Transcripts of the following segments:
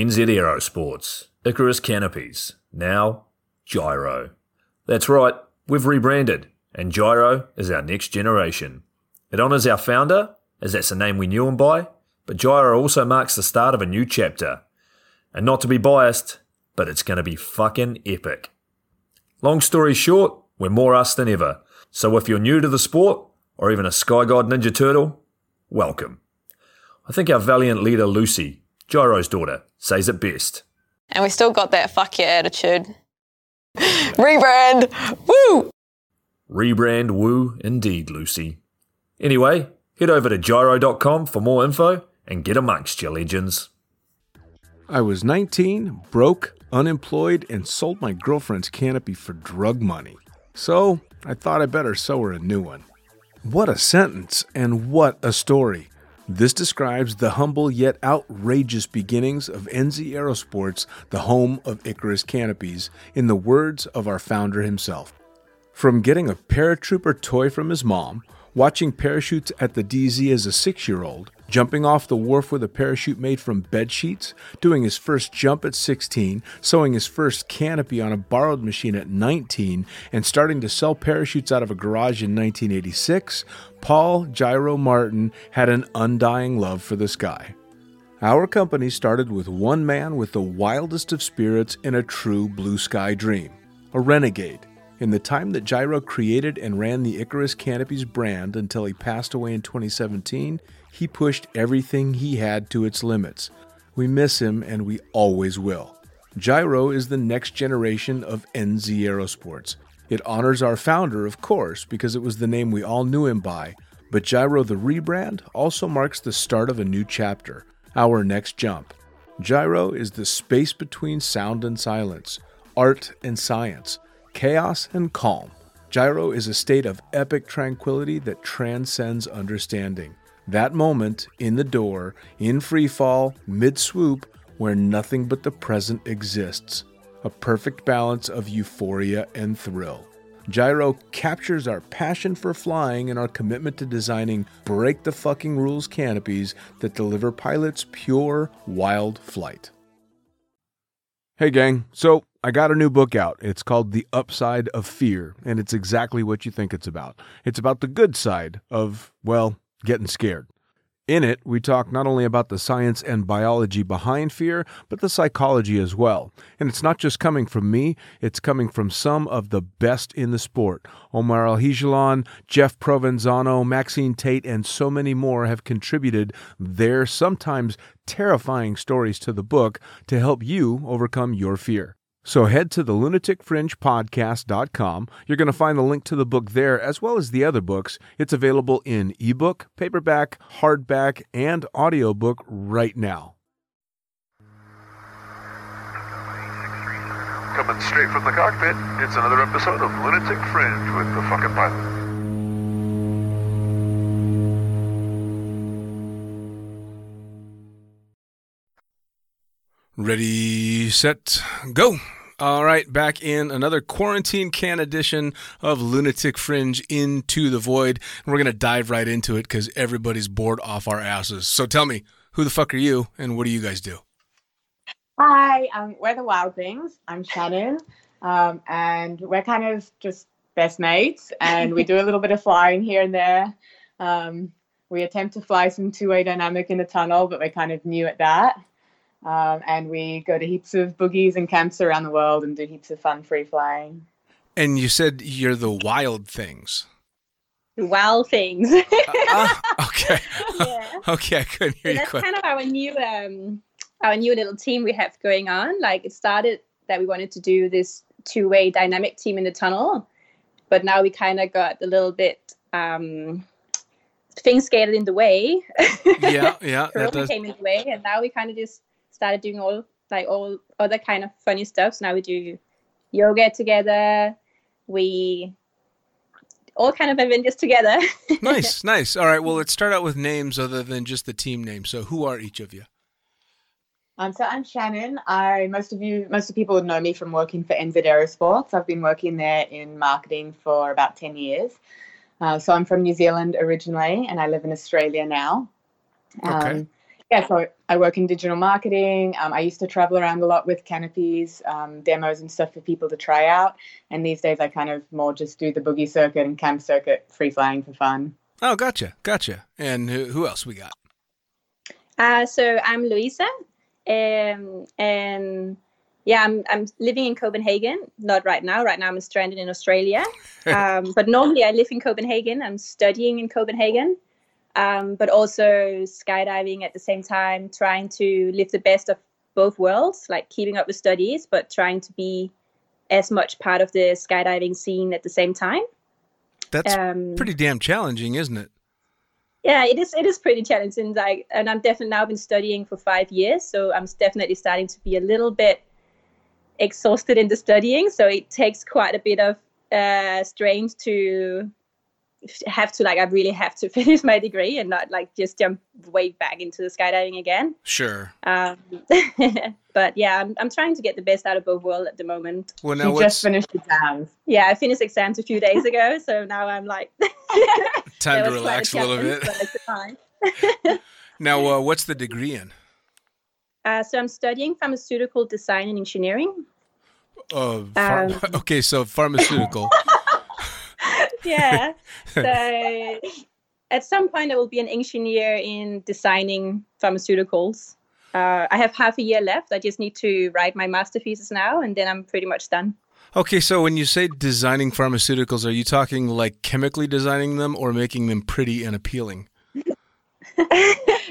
NZ Aerosports, Icarus Canopies, now Gyro. That's right, we've rebranded, and Gyro is our next generation. It honours our founder, as that's the name we knew him by, but Gyro also marks the start of a new chapter. And not to be biased, but it's going to be fucking epic. Long story short, we're more us than ever. So if you're new to the sport, or even a Sky God Ninja Turtle, welcome. I think our valiant leader Lucy, Gyro's daughter, says it best. And we still got that fuck yeah attitude. Rebrand! Woo! Rebrand woo indeed, Lucy. Anyway, head over to gyro.com for more info and get amongst your legends. I was 19, broke, unemployed, and sold my girlfriend's canopy for drug money. So I thought I better sew her a new one. What a sentence, and what a story. This describes the humble yet outrageous beginnings of NZ Aerosports, the home of Icarus Canopies, in the words of our founder himself. From getting a paratrooper toy from his mom, watching parachutes at the DZ as a six year old, jumping off the wharf with a parachute made from bed sheets, doing his first jump at 16, sewing his first canopy on a borrowed machine at 19, and starting to sell parachutes out of a garage in 1986, Paul Gyro Martin had an undying love for the sky. Our company started with one man with the wildest of spirits and a true blue sky dream a renegade. In the time that Gyro created and ran the Icarus Canopies brand until he passed away in 2017, he pushed everything he had to its limits. We miss him and we always will. Gyro is the next generation of NZ Aerosports. It honors our founder, of course, because it was the name we all knew him by, but Gyro the rebrand also marks the start of a new chapter, our next jump. Gyro is the space between sound and silence, art and science chaos and calm. Gyro is a state of epic tranquility that transcends understanding. That moment in the door, in free fall, mid swoop, where nothing but the present exists. A perfect balance of euphoria and thrill. Gyro captures our passion for flying and our commitment to designing break the fucking rules canopies that deliver pilots pure, wild flight. Hey, gang. So I got a new book out. It's called The Upside of Fear, and it's exactly what you think it's about. It's about the good side of, well, getting scared. In it, we talk not only about the science and biology behind fear, but the psychology as well. And it's not just coming from me, it's coming from some of the best in the sport. Omar Alhegelan, Jeff Provenzano, Maxine Tate, and so many more have contributed their sometimes terrifying stories to the book to help you overcome your fear. So head to the lunaticfringepodcast.com. You're going to find the link to the book there as well as the other books. It's available in ebook, paperback, hardback, and audiobook right now. Coming straight from the cockpit, it's another episode of Lunatic Fringe with the fucking pilot. Ready, set, go. All right, back in another quarantine can edition of Lunatic Fringe Into the Void. And we're going to dive right into it because everybody's bored off our asses. So tell me, who the fuck are you and what do you guys do? Hi, um, we're the Wild Things. I'm Shannon. Um, and we're kind of just best mates and we do a little bit of flying here and there. Um, we attempt to fly some two way dynamic in the tunnel, but we're kind of new at that. Um, and we go to heaps of boogies and camps around the world and do heaps of fun free flying. And you said you're the wild things. Wild things. uh, uh, okay. yeah. okay, I couldn't hear So you that's quite. kind of our new um our new little team we have going on. Like it started that we wanted to do this two-way dynamic team in the tunnel, but now we kind of got a little bit um things skated in the way. Yeah, yeah, that Corona does. came in the way, and now we kind of just started doing all like all other kind of funny stuff. So now we do yoga together. We all kind of adventures together. nice, nice. All right, well, let's start out with names other than just the team name. So, who are each of you? Um, so I'm Shannon. I most of you, most of people would know me from working for NZ Aerosports. I've been working there in marketing for about ten years. Uh, so I'm from New Zealand originally, and I live in Australia now. Um, Okay. yeah, so I work in digital marketing. Um, I used to travel around a lot with canopies, um, demos and stuff for people to try out. And these days I kind of more just do the boogie circuit and camp circuit, free flying for fun. Oh, gotcha, gotcha. And who, who else we got? Uh, so I'm Louisa, um, and yeah, I'm I'm living in Copenhagen. Not right now. Right now, I'm stranded in Australia. Um, but normally, I live in Copenhagen. I'm studying in Copenhagen, um, but also skydiving at the same time, trying to live the best of both worlds, like keeping up with studies, but trying to be as much part of the skydiving scene at the same time. That's Um, pretty damn challenging, isn't it? yeah it is it is pretty challenging like and i'm definitely now been studying for five years so i'm definitely starting to be a little bit exhausted in the studying so it takes quite a bit of uh strength to have to like i really have to finish my degree and not like just jump way back into the skydiving again Sure. um but yeah I'm, I'm trying to get the best out of both worlds at the moment Well, She now just finished exams. yeah i finished exams a few days ago so now i'm like time to relax a little bit? but it's fine. Now, uh, what's the degree in? Uh, so I'm studying pharmaceutical design and engineering. Uh, phar- Um, okay, so pharmaceutical. Yeah. so at some point, I will be an engineer in designing pharmaceuticals. Uh, I have half a year left. I just need to write my master thesis now, and then I'm pretty much done. Okay, so when you say designing pharmaceuticals, are you talking like chemically designing them or making them pretty and appealing?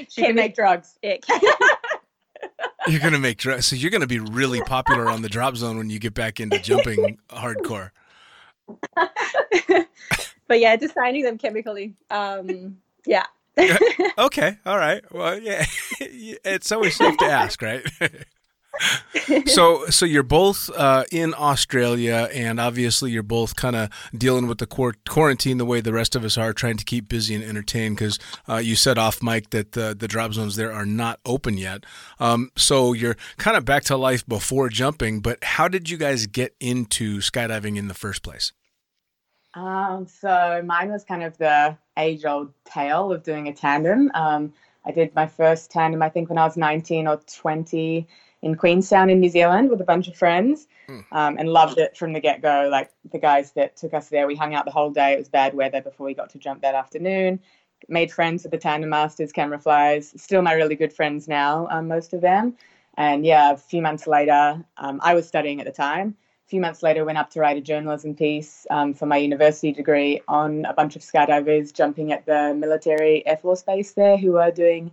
She can make drugs. Ick. You're gonna make drugs, so you're gonna be really popular on the drop zone when you get back into jumping hardcore. but yeah, designing them chemically. Um, yeah. Okay, all right. Well, yeah, it's always safe to ask, right? so, so you're both uh, in Australia, and obviously you're both kind of dealing with the quar- quarantine the way the rest of us are, trying to keep busy and entertained. Because uh, you said off mic that the the drop zones there are not open yet. Um, so you're kind of back to life before jumping. But how did you guys get into skydiving in the first place? Um, so mine was kind of the age old tale of doing a tandem. Um, I did my first tandem, I think, when I was 19 or 20 in Queenstown in New Zealand with a bunch of friends um, and loved it from the get go. Like the guys that took us there, we hung out the whole day. It was bad weather before we got to jump that afternoon. Made friends with the tandem masters, camera flies. Still my really good friends now, um, most of them. And yeah, a few months later, um, I was studying at the time. A few months later, went up to write a journalism piece um, for my university degree on a bunch of skydivers jumping at the military Air Force base there who were doing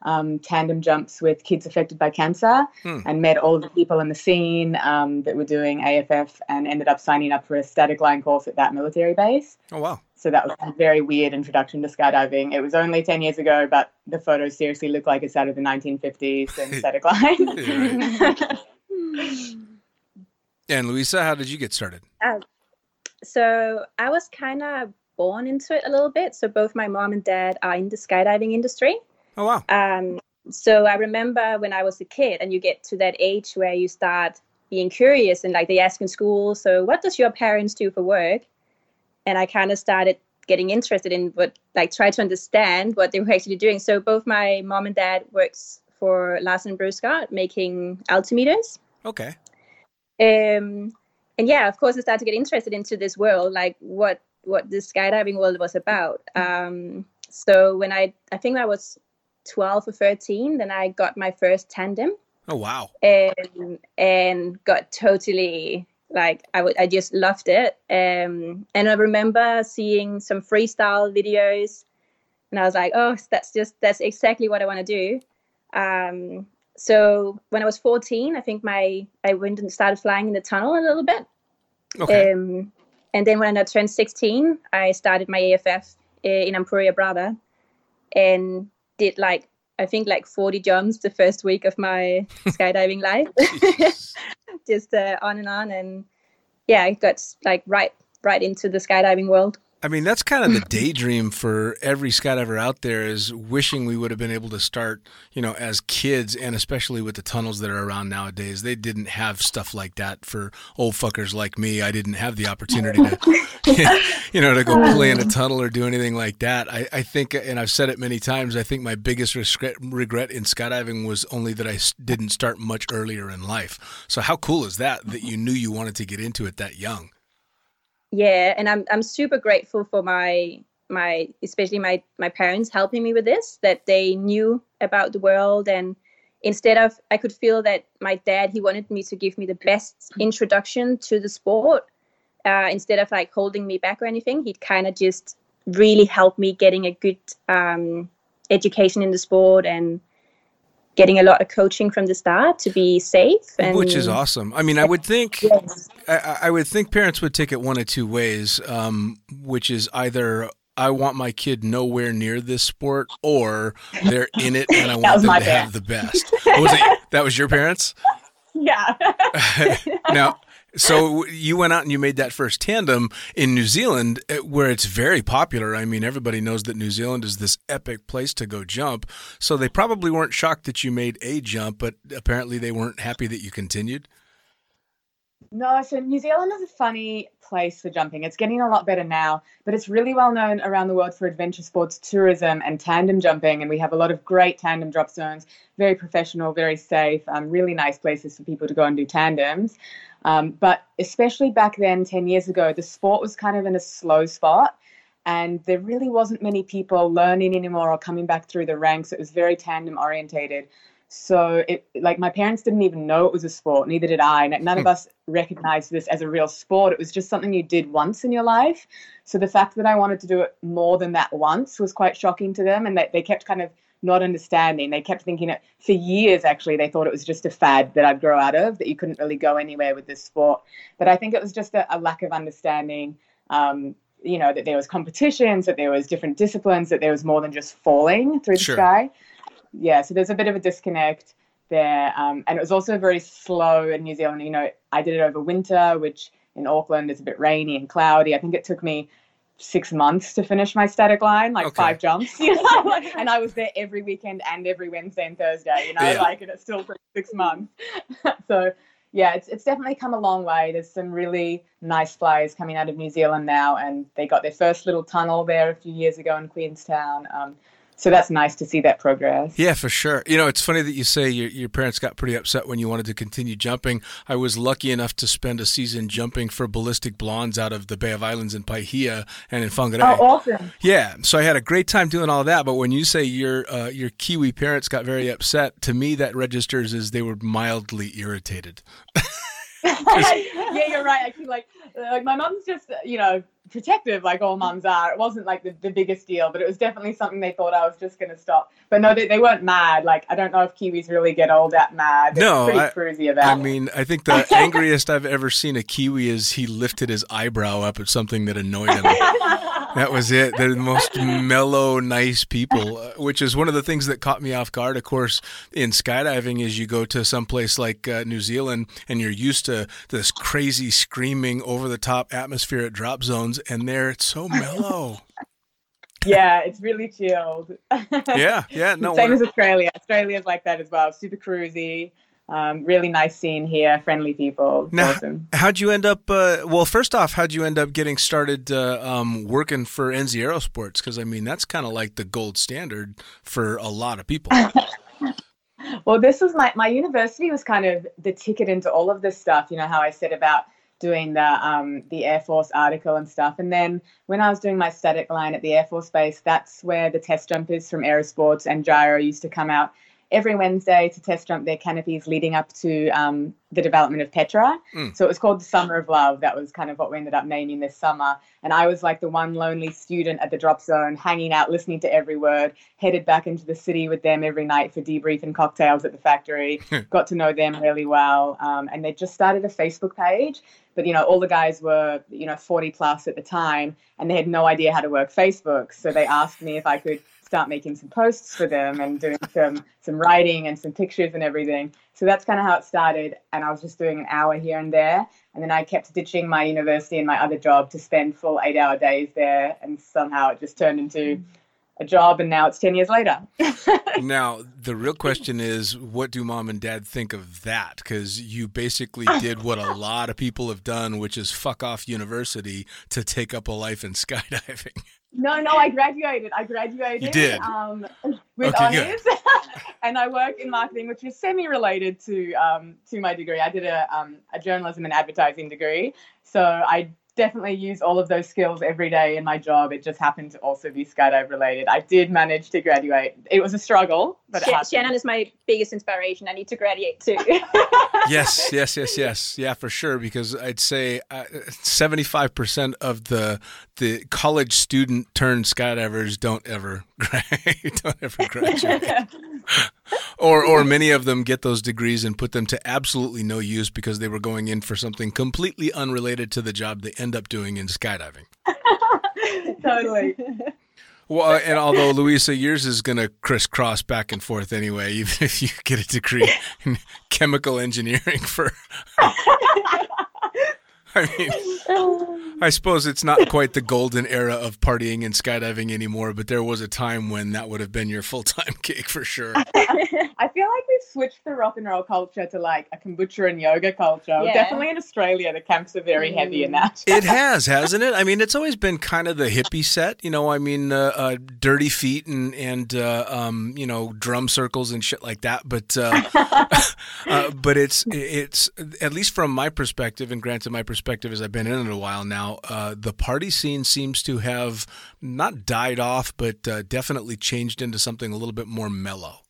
um, tandem jumps with kids affected by cancer Hmm. and met all of the people in the scene um, that were doing AFF and ended up signing up for a static line course at that military base. Oh wow! So that was a very weird introduction to skydiving. It was only 10 years ago, but the photos seriously look like it's out of the 1950s and static line. And Luisa, how did you get started? So I was kind of born into it a little bit. So both my mom and dad are in the skydiving industry. Oh wow! Um, so I remember when I was a kid, and you get to that age where you start being curious, and like they ask in school, so what does your parents do for work? And I kind of started getting interested in what, like, try to understand what they were actually doing. So both my mom and dad works for Larsen Brusgaard making altimeters. Okay. Um, and yeah, of course, I started to get interested into this world, like what what the skydiving world was about. Um, so when I I think I was twelve or thirteen, then I got my first tandem Oh wow! and and got totally like I would I just loved it. Um, and I remember seeing some freestyle videos, and I was like, oh, that's just that's exactly what I want to do. Um, so when I was 14, I think my I went and started flying in the tunnel a little bit. Okay. Um, and then when I turned 16, I started my AFF uh, in Empuriabrava and did like, I think like 40 jumps the first week of my skydiving life. Just uh, on and on. And yeah, I got like right, right into the skydiving world. I mean, that's kind of the daydream for every skydiver out there is wishing we would have been able to start, you know, as kids and especially with the tunnels that are around nowadays. They didn't have stuff like that for old fuckers like me. I didn't have the opportunity to, you know, to go play in a tunnel or do anything like that. I, I think, and I've said it many times, I think my biggest regret, regret in skydiving was only that I didn't start much earlier in life. So how cool is that, that you knew you wanted to get into it that young? Yeah and i'm i'm super grateful for my my especially my my parents helping me with this that they knew about the world. And instead of i could feel that my dad he wanted me to give me the best introduction to the sport. Uh, instead of like holding me back or anything he'd kind of just really help me getting a good um, education in the sport and getting a lot of coaching from the start to be safe and which is awesome. I mean i would think yes. I, I, would think parents would take it one of two ways um, which is either i want my kid nowhere near this sport or they're in it and i want them to parents. have the best. Was it, that was your parents? Yeah. Now so you went out and you made that first tandem in New Zealand, eh, where it's very popular. I mean, everybody knows that New Zealand is this epic place to go jump. So they probably weren't shocked that you made a jump, but apparently they weren't happy that you continued. No, so New Zealand is a funny place for jumping. It's getting a lot better now, but it's really well known around the world for adventure sports tourism and tandem jumping. And we have a lot of great tandem drop zones, very professional, very safe, um, really nice places for people to go and do tandems. Um, but especially back then, 10 years ago, the sport was kind of in a slow spot. And there really wasn't many people learning anymore or coming back through the ranks. It was very tandem orientated. So, it like my parents didn't even know it was a sport, neither did I. None of hmm. us recognized this as a real sport. It was just something you did once in your life. So, the fact that I wanted to do it more than that once was quite shocking to them. And they, they kept kind of not understanding. They kept thinking it for years, actually, they thought it was just a fad that I'd grow out of, that you couldn't really go anywhere with this sport. But I think it was just a, a lack of understanding. Um, you know, that there was competitions, that there was different disciplines, that there was more than just falling through the sure. sky. Yeah, so there's a bit of a disconnect there. Um, and it was also very slow in New Zealand. You know, I did it over winter, which in Auckland is a bit rainy and cloudy. I think it took me six months to finish my static line, like okay. five jumps, you know. and I was there every weekend and every Wednesday and Thursday, you know, yeah. like and it still took six months. so yeah, it's it's definitely come a long way. There's some really nice flyers coming out of New Zealand now, and they got their first little tunnel there a few years ago in Queenstown. Um, so that's nice to see that progress. Yeah, for sure. You know, it's funny that you say your, your parents got pretty upset when you wanted to continue jumping. I was lucky enough to spend a season jumping for ballistic blondes out of the Bay of Islands in Paihia and in Whangarei. Oh, awesome. Yeah, so I had a great time doing all that. But when you say your uh, your Kiwi parents got very upset, to me that registers as they were mildly irritated. yeah, you're right. Actually, like, like my mom's just, you know, protective like all mums are. It wasn't like the, the biggest deal, but it was definitely something they thought I was just going to stop. But no, they, they weren't mad. Like, I don't know if Kiwis really get all that mad. They're no, pretty cruisy about I mean, I think the angriest I've ever seen a Kiwi is he lifted his eyebrow up at something that annoyed him. that was it. They're the most mellow, nice people, uh, which is one of the things that caught me off guard. Of course, in skydiving, is you go to some place like uh, New Zealand and you're used to this crazy, screaming, over the top atmosphere at drop zones, and there it's so mellow. yeah, it's really chilled. yeah, yeah. No, same as Australia. Australia's like that as well. Super cruisy. Um, really nice scene here, friendly people. Now, awesome. how'd you end up? Uh, well, first off, how'd you end up getting started uh, um, working for NZ Aerosports? Because I mean, that's kind of like the gold standard for a lot of people. well, this was my my university was kind of the ticket into all of this stuff. You know how I said about doing the um, the Air Force article and stuff. And then when I was doing my static line at the Air Force Base, that's where the test jumpers from Aerosports and Gyro used to come out every Wednesday to test jump their canopies leading up to um, the development of Petra. Mm. So it was called the Summer of Love. That was kind of what we ended up naming this summer. And I was like the one lonely student at the drop zone, hanging out, listening to every word, headed back into the city with them every night for debrief and cocktails at the factory. Got to know them really well. Um, and they just started a Facebook page. But, you know, all the guys were, you know, 40 plus at the time and they had no idea how to work Facebook. So they asked me if I could start making some posts for them and doing some some writing and some pictures and everything. So that's kind of how it started. And I was just doing an hour here and there, and then I kept ditching my university and my other job to spend full eight hour days there, and somehow it just turned into a job and now it's 10 years later. Now the real question is what do mom and dad think of that? Because you basically did what a lot of people have done which is fuck off university to take up a life in skydiving no no i graduated. I graduated you did? um, with Okay, honors. And i work in marketing which is semi-related to um, to my degree. I did a, um, a journalism and advertising degree. So i definitely use all of those skills every day in my job. It just happened to also be skydive related. I did manage to graduate. It was a struggle, but it Sh- happened. Shannon is my biggest inspiration. I need to graduate too. yes yes yes yes yeah for sure because i'd say uh, 75% of the the college student turned skydivers don't ever don't ever graduate or or many of them get those degrees and put them to absolutely no use because they were going in for something completely unrelated to the job they end up doing in skydiving totally. well uh, and although louisa yours is going to crisscross back and forth anyway even if you get a degree in chemical engineering for I mean, I suppose it's not quite the golden era of partying and skydiving anymore, but there was a time when that would have been your full time gig for sure. I feel like we've switched the rock and roll culture to like a kombucha and yoga culture. Yeah. Definitely in Australia, the camps are very heavy in that. It has, hasn't it? I mean, it's always been kind of the hippie set, you know. I mean, uh, uh, dirty feet and and uh, um, you know drum circles and shit like that. But uh, uh, but it's it's at least from my perspective, and granted, my perspective is I've been in it a while now. Uh, the party scene seems to have not died off, but uh, definitely changed into something a little bit more mellow.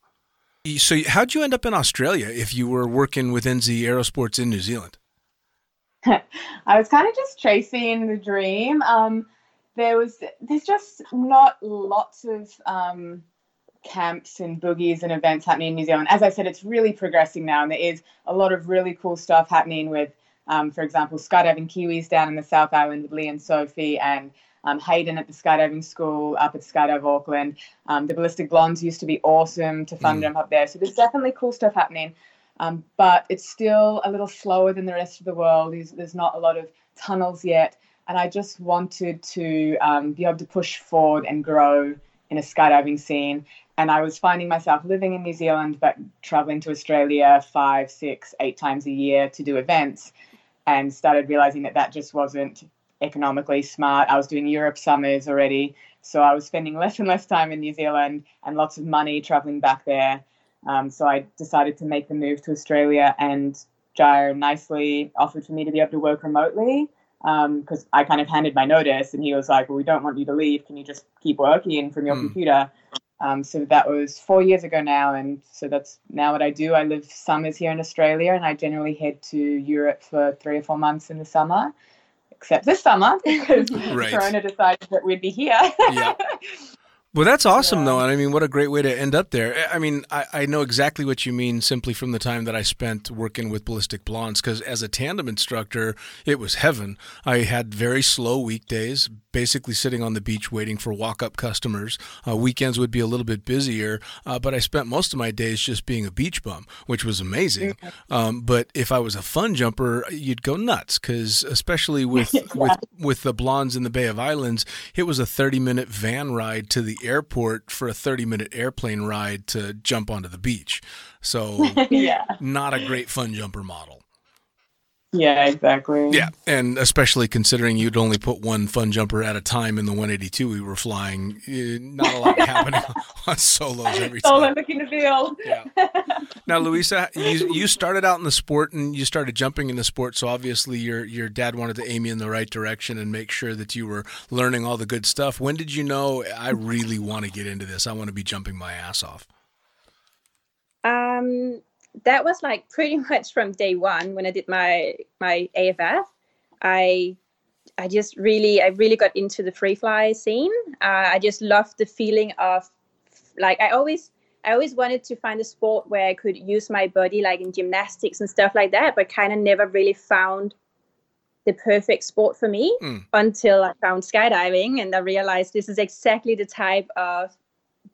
So, how'd you end up in Australia if you were working with NZ Aerosports in New Zealand? I was kind of just chasing the dream. Um, there was there's just not lots of um, camps and boogies and events happening in New Zealand. As I said, it's really progressing now, and there is a lot of really cool stuff happening with, um, for example, skydiving Kiwis down in the South Island with Lee and Sophie, and um, Hayden at the skydiving school up at Skydive Auckland. Um, the Ballistic Blondes used to be awesome to fun Mm. jump up there. So there's definitely cool stuff happening. Um, but it's still a little slower than the rest of the world. There's, there's not a lot of tunnels yet. And I just wanted to um, be able to push forward and grow in a skydiving scene. And I was finding myself living in New Zealand, but traveling to Australia five, six, eight times a year to do events, and started realizing that that just wasn't economically smart. I was doing Europe summers already. So I was spending less and less time in New Zealand and lots of money traveling back there. Um, so I decided to make the move to Australia, and Gyro nicely offered for me to be able to work remotely because I kind of handed my notice, and he was like, "Well, we don't want you to leave. Can you just keep working from your Hmm. computer?" Um, so that was four years ago now, and so that's now what I do. I live summers here in Australia, and I generally head to Europe for three or four months in the summer, except this summer because Right. Corona decided that we'd be here. Yeah. Well, that's awesome, Yeah. though. And I mean, what a great way to end up there. I- mean, I, I know exactly what you mean simply from the time that I spent working with Ballistic Blondes, because as a tandem instructor, it was heaven. I had very slow weekdays, basically sitting on the beach waiting for walk up customers. Uh, weekends would be a little bit busier, uh, but I spent most of my days just being a beach bum, which was amazing. Um, but if I was a fun jumper, you'd go nuts, because especially with, with, with the Blondes in the Bay of Islands, it was a 30 minute van ride to the airport for a 30 minute airplane ride to jump onto the beach. So, yeah, not a great fun jumper model. Yeah, exactly. Yeah. And especially considering you'd only put one fun jumper at a time in the 182 we were flying, eh, not a lot happening on solos every time. I'm looking to feel. Yeah. Now, Louisa, you you started out in the sport and you started jumping in the sport, so obviously your your dad wanted to aim you in the right direction and make sure that you were learning all the good stuff. When did you know I really want to get into this? I want to be jumping my ass off. Um, that was like pretty much from day one when I did my my AFF. I I just really I really got into the free fly scene. Uh, I just loved the feeling of like I always I always wanted to find a sport where I could use my body like in gymnastics and stuff like that, but kind of never really found the perfect sport for me Mm. until I found skydiving and I realized this is exactly the type of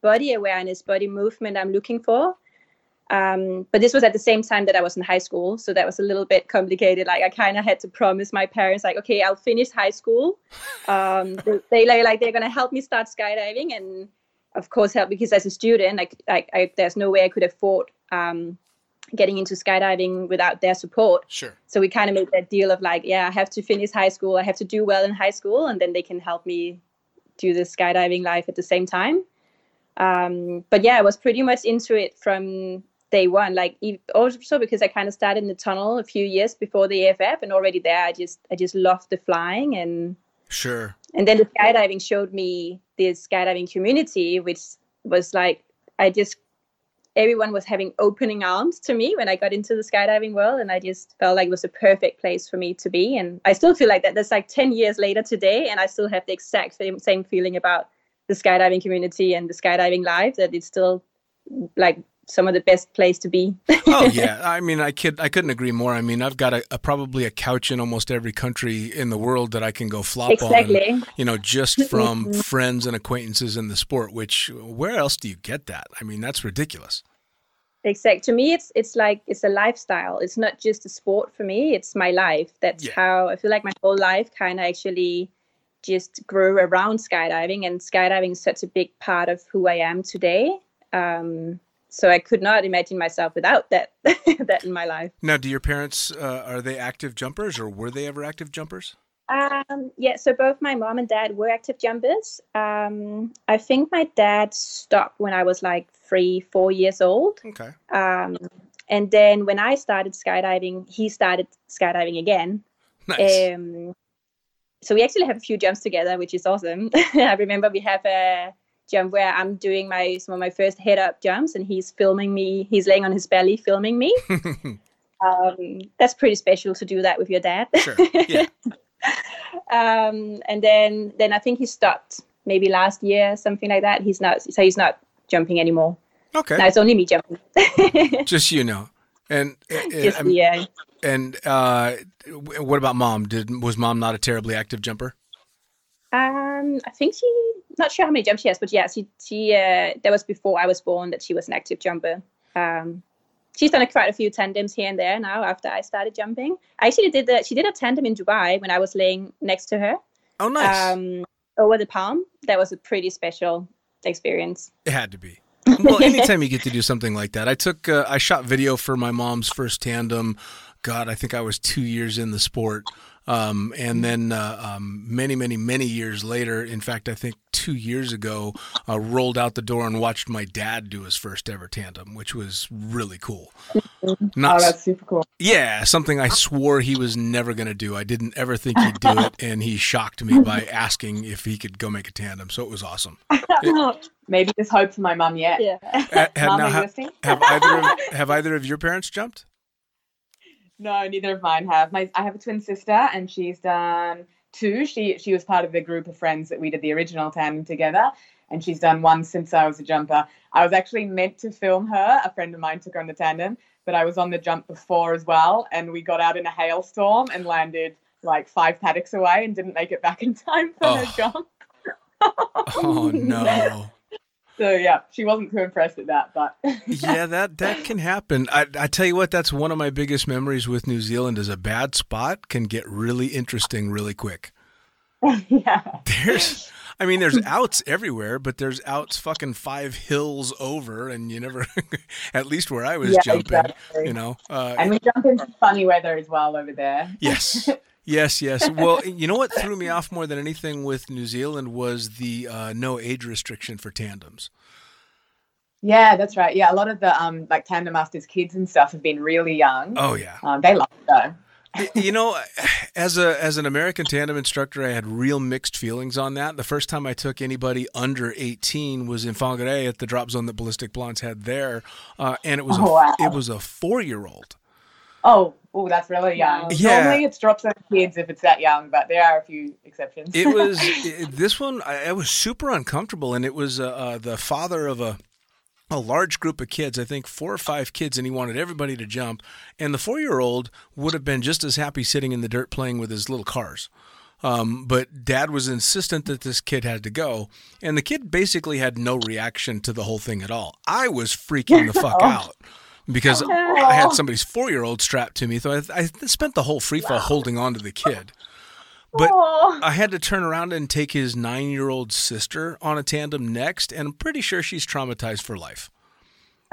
body awareness, body movement I'm looking for. Um, but this was at the same time that I was in high school, so that was a little bit complicated. Like I kind of had to promise my parents, like, okay, I'll finish high school. Um, they, they like, they're gonna help me start skydiving, and of course help because as a student, like, like I, there's no way I could afford um, getting into skydiving without their support. Sure. So we kind of made that deal of like, yeah, I have to finish high school, I have to do well in high school, and then they can help me do the skydiving life at the same time. Um, but yeah, I was pretty much into it from day one. Like also because I kind of started in the tunnel a few years before the AFF, and already there, I just I just loved the flying and Sure. and then the skydiving showed me this skydiving community, which was like I just everyone was having opening arms to me when I got into the skydiving world, and I just felt like it was a perfect place for me to be. And I still feel like that. That's like ten years later today, and I still have the exact same same feeling about the skydiving community and the skydiving life. That it's still like some of the best place to be. oh yeah, I mean, I could I couldn't agree more. I mean, I've got a, a probably a couch in almost every country in the world that I can go flop Exactly. on. You know, just from friends and acquaintances in the sport. Which where else do you get that? I mean, that's ridiculous. Exact. To me, it's it's like it's a lifestyle. It's not just a sport for me. It's my life. That's Yeah. how I feel like my whole life kind of actually just grew around skydiving, and skydiving is such a big part of who I am today. Um, so I could not imagine myself without that that in my life. Now, do your parents uh, are they active jumpers or were they ever active jumpers? Um, yeah, so both my mom and dad were active jumpers. Um, I think my dad stopped when I was like three, four years old. Okay. Um, and then when I started skydiving, he started skydiving again. Nice. Um, so we actually have a few jumps together, which is awesome. I remember we have a jump where I'm doing my some of my first head up jumps, and he's filming me. He's laying on his belly, filming me. um, that's pretty special to do that with your dad. sure. Yeah. um, and then then I think he stopped maybe last year, something like that. He's not so he's not jumping anymore. Okay. Now it's only me jumping. Just you know. And uh, Just, uh, yeah. and uh, what about mom? Did was mom not a terribly active jumper? Um, I think she not sure how many jumps she has, but yeah, she she uh, that was before I was born that she was an active jumper. Um, she's done a, quite a few tandems here and there now after I started jumping. I actually did that. she did a tandem in Dubai when I was laying next to her Oh, nice. um, over the palm. That was a pretty special experience. It had to be. Well, anytime you get to do something like that, I took, uh, I shot video for my mom's first tandem. God, I think I was two years in the sport. Um, and then uh, um, many, many, many years later, in fact, I think two years ago, uh, rolled out the door and watched my dad do his first ever tandem, which was really cool. Oh, that's super cool. yeah, something I swore he was never going to do. I didn't ever think he'd do it, and he shocked me by asking if he could go make a tandem. So it was awesome. Maybe there's hope for my mum yet. Yeah. Uh, have, Mum, now, are you ha- listening? have either of, have either of your parents jumped? No, neither of mine have. My I have a twin sister, and she's done two. She she was part of the group of friends that we did the original tandem together, and she's done one since I was a jumper. I was actually meant to film her. A friend of mine took her on the tandem, but I was on the jump before as well, and we got out in a hailstorm and landed like five paddocks away and didn't make it back in time for Oh. her jump. Oh no. So yeah, she wasn't too impressed at that, but yeah, that that can happen. I, I tell you what, that's one of my biggest memories with New Zealand. Is a bad spot can get really interesting really quick. yeah. There's, I mean, there's outs everywhere, but there's outs fucking five hills over, and you never, at least where I was Yeah, jumping, exactly. you know. Uh, And we jump in some funny weather as well over there. Yes. Yes, yes. Well, you know what threw me off more than anything with New Zealand was the uh, no age restriction for tandems. Yeah, that's right. Yeah, a lot of the um like tandem masters kids and stuff have been really young. Oh yeah. Um, they love it though. You know, as a as an American tandem instructor, I had real mixed feelings on that. The first time I took anybody under 18 was in Whangarei at the drop zone that Ballistic Blondes had there, uh, and it was a, Oh, wow. it was a four year old. Oh, oh, that's really young. Yeah. Normally it's drops on kids if it's that young, but there are a few exceptions. It was it, this one. I, I was super uncomfortable, and it was uh, uh, the father of a a large group of kids. I think four or five kids, and he wanted everybody to jump. And the four year old would have been just as happy sitting in the dirt playing with his little cars. Um, but dad was insistent that this kid had to go. And the kid basically had no reaction to the whole thing at all. I was freaking the fuck out because I had somebody's four year old strapped to me. So I, I spent the whole free fall holding on to the kid. But I had to turn around and take his nine year old sister on a tandem next, and I'm pretty sure she's traumatized for life.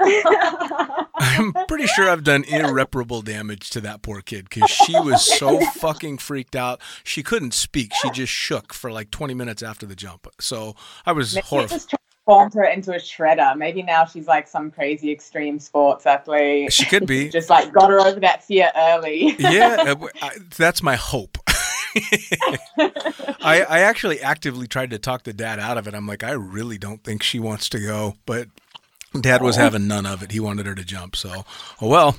I'm pretty sure I've done irreparable damage to that poor kid because she was so fucking freaked out. She couldn't speak. She just shook for like 20 minutes after the jump. So I was Maybe it horrified. Transformed her into a shredder. Maybe now she's like some crazy extreme sports athlete. She could be. Just like got her over that fear early. yeah, uh, that's my hope. I, I actually actively tried to talk the dad out of it. I'm like, I really don't think she wants to go, but dad was having none of it. He wanted her to jump. So, oh well.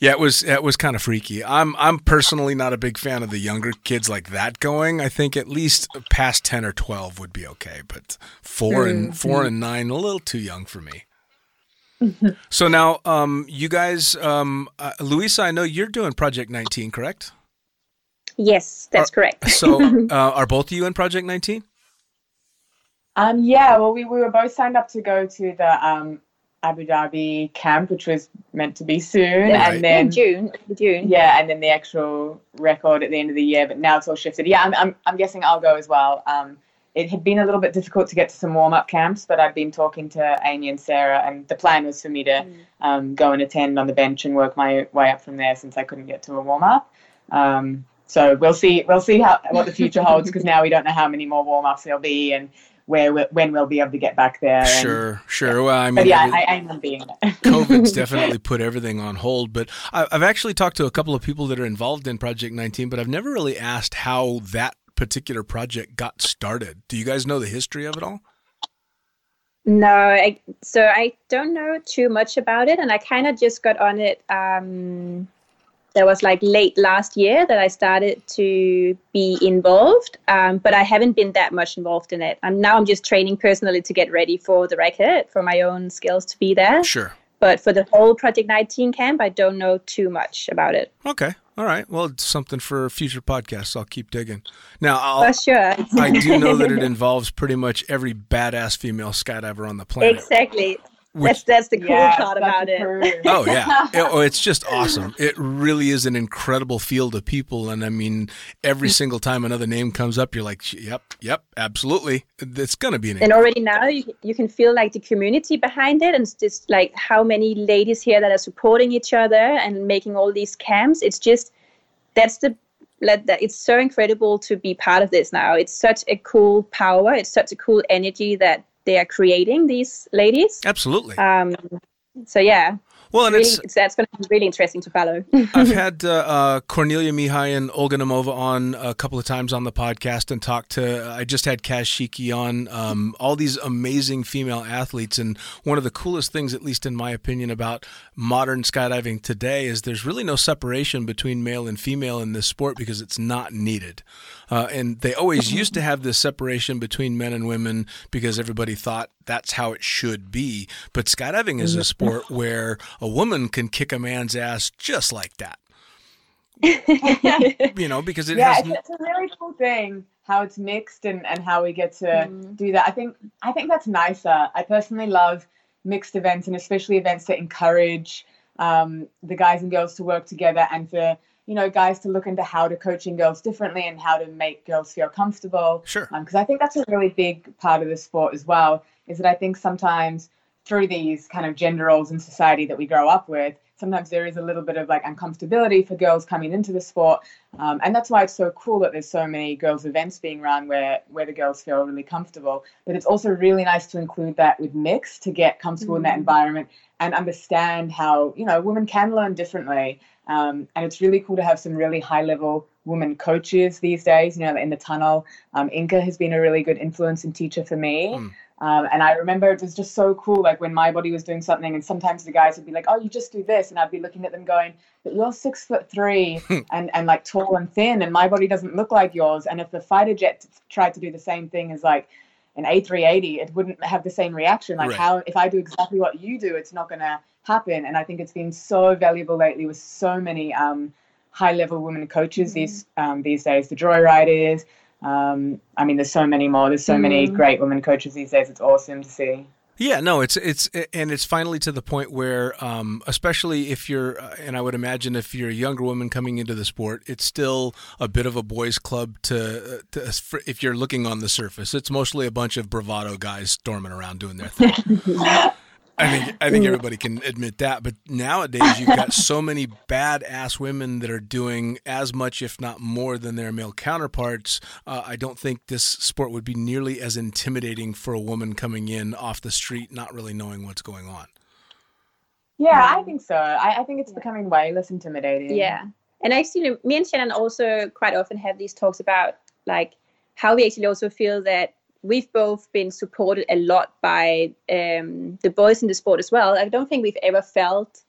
Yeah, it was it was kind of freaky. I'm I'm personally not a big fan of the younger kids like that going. I think at least past ten or twelve would be okay, but 4 and four and nine a little too young for me. so now, um, you guys, um, uh, Luisa, I know you're doing Project 19, correct? Yes, that's correct. So, uh, are both of you in Project 19? Um, yeah, well, we, we were both signed up to go to the um, Abu Dhabi camp, which was meant to be soon, Right. and then in June, June. yeah, and then the actual record at the end of the year. But now it's all shifted. Yeah, I'm I'm, I'm guessing I'll go as well. Um, it had been a little bit difficult to get to some warm up camps, but I've been talking to Amy and Sarah, and the plan was for me to um, go and attend on the bench and work my way up from there since I couldn't get to a warm up. Um, so we'll see. We'll see how what the future holds because now we don't know how many more warm ups there'll be and where we, when we'll be able to get back there. and- Sure, sure. Well, I mean, But yeah, I, I aim on being there. COVID's definitely put everything on hold. But I, I've actually talked to a couple of people that are involved in Project 19, but I've never really asked how that particular project got started. Do you guys know the history of it all? No, I, so I don't know too much about it, and I kind of just got on it. Um, that was like late last year that I started to be involved, um, but I haven't been that much involved in it. And now I'm just training personally to get ready for the record for my own skills to be there. Sure. But for the whole Project 19 camp, I don't know too much about it. Okay. All right. Well, it's something for future podcasts. I'll keep digging. Now, I'll, For sure. I do know that it involves pretty much every badass female skydiver on the planet. exactly. Which- that's that's the cool Yeah, part about it. Oh yeah, It- oh, it's just awesome. It really is an incredible field of people, and I mean, every mm-hmm. single time another name comes up, you're like, "Yep, yep, absolutely, it's gonna be an." and already now you, you can feel like the community behind it and it's just like how many ladies here that are supporting each other and making all these camps it's just that's the like that it's so incredible to be part of this now it's such a cool power it's such a cool energy that they are creating these ladies absolutely. um so yeah well, and really, it's that's going to be really interesting to follow I've had uh, uh, Cornelia Mihai and Olga Naumova on a couple of times on the podcast and talked to. I just had Kashiki on. Um, all these amazing female athletes, and one of the coolest things, at least in my opinion, about modern skydiving today is there's really no separation between male and female in this sport because it's not needed. Uh, and they always used to have this separation between men and women because everybody thought that's how it should be. But skydiving is a sport where a woman can kick a man's ass just like that. You know, because it yeah, has. it's, it's a really cool thing how it's mixed and, and how we get to Mm. do that. I think I think that's nicer. I personally love mixed events and especially events that encourage um, the guys and girls to work together and for you know guys to look into how to coaching girls differently and how to make girls feel comfortable. Sure. Because I think that's a really big part of the sport as well. Is that I think sometimes through these kind of gender roles in society that we grow up with, sometimes there is a little bit of like uncomfortability for girls coming into the sport, um, and that's why it's so cool that there's so many girls events being run where where the girls feel really comfortable. But it's also really nice to include that with mix to get comfortable in that environment and understand how you know women can learn differently. Um, and it's really cool to have some really high level women coaches these days. You know, in the tunnel, um, Inka has been a really good influence and teacher for me. Mm. Um, and I remember it was just so cool, like when my body was doing something, and sometimes the guys would be like, "Oh, you just do this," and I'd be looking at them going, "But you're six foot three and and like tall and thin, and my body doesn't look like yours." And if the fighter jet tried to do the same thing as like an A380, it wouldn't have the same reaction. Like Right. how if I do exactly what you do, it's not going to happen. And I think it's been so valuable lately with so many um, high level women coaches these um, these days. The Joyriders. Um, I mean, there's so many more. There's so many great women coaches these days. It's awesome to see. Yeah, no, it's it's and it's finally to the point where, um, especially if you're, uh, and I would imagine if you're a younger woman coming into the sport, it's still a bit of a boys' club to, uh, to if you're looking on the surface. It's mostly a bunch of bravado guys storming around doing their thing. I think I think everybody can admit that. But nowadays, you've got so many badass women that are doing as much, if not more, than their male counterparts. Uh, I don't think this sport would be nearly as intimidating for a woman coming in off the street, not really knowing what's going on. Yeah, I think so. I, I think it's becoming way less intimidating. Yeah, and I've seen me and Shannon also quite often have these talks about like how we actually also feel that we've both been supported a lot by um, the boys in the sport as well. I don't think we've ever felt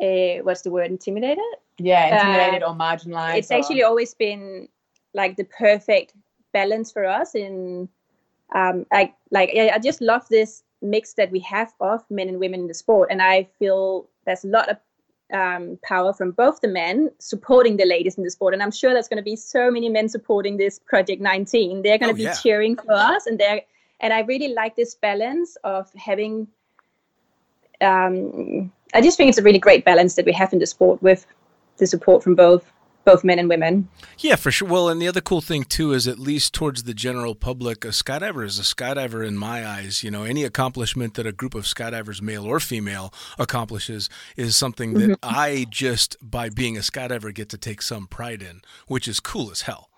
uh, what's the word intimidated. Yeah, intimidated uh, or marginalized. It's or... actually always been like the perfect balance for us. In um, like like I just love this mix that we have of men and women in the sport, and I feel there's a lot of um, power from both the men supporting the ladies in the sport. And I'm sure there's going to be so many men supporting this Project 19. They're going to oh, be yeah. cheering for us, and they're and I really like this balance of having. Um, I just think it's a really great balance that we have in the sport with the support from both both men and women. Yeah, for sure. Well, and the other cool thing too is at least towards the general public, a skydiver is a skydiver in my eyes. You know, any accomplishment that a group of skydivers, male or female, accomplishes is something that mm-hmm. I just by being a skydiver get to take some pride in, which is cool as hell.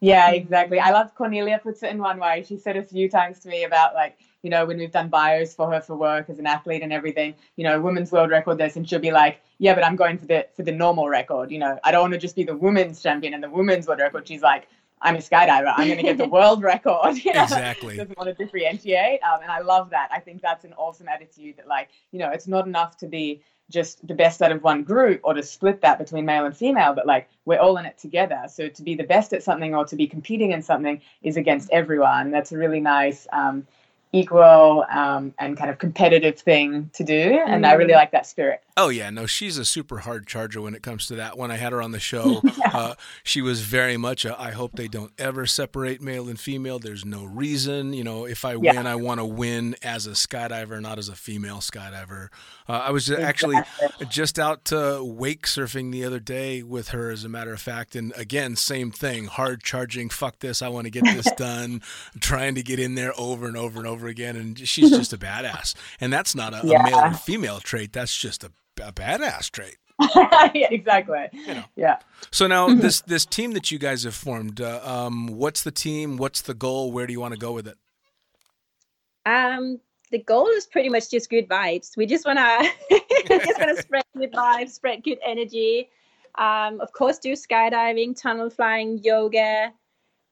Yeah, exactly. I love Cornelia puts it in one way. She said a few times to me about like, you know, when we've done bios for her for work as an athlete and everything, you know, women's world record this, and she'll be like, yeah, but I'm going for the for the normal record. You know, I don't want to just be the women's champion and the women's world record. She's like, I'm a skydiver. I'm going to get the world record. You know? Exactly. Doesn't want to differentiate, um, and I love that. I think that's an awesome attitude. That like, you know, it's not enough to be just the best out of one group or to split that between male and female, but like we're all in it together. So to be the best at something or to be competing in something is against everyone. That's a really nice um, equal um, and kind of competitive thing to do. And I really mm. like that spirit. Oh yeah, no, she's a super hard charger when it comes to that. When I had her on the show, yeah. uh, she was very much. A, I hope they don't ever separate male and female. There's no reason, you know. If I yeah. win, I want to win as a skydiver, not as a female skydiver. Uh, I was actually just out to wake surfing the other day with her, as a matter of fact, and again, same thing. Hard charging. Fuck this. I want to get this done. trying to get in there over and over and over again, and she's just a badass. And that's not a, yeah. a male or female trait. That's just a a badass trait. yeah, exactly. You know. Yeah. So now this this team that you guys have formed, uh, um, what's the team? What's the goal? Where do you want to go with it? Um, the goal is pretty much just good vibes. We just wanna just wanna spread good vibes, spread good energy. Um, of course, do skydiving, tunnel flying, yoga,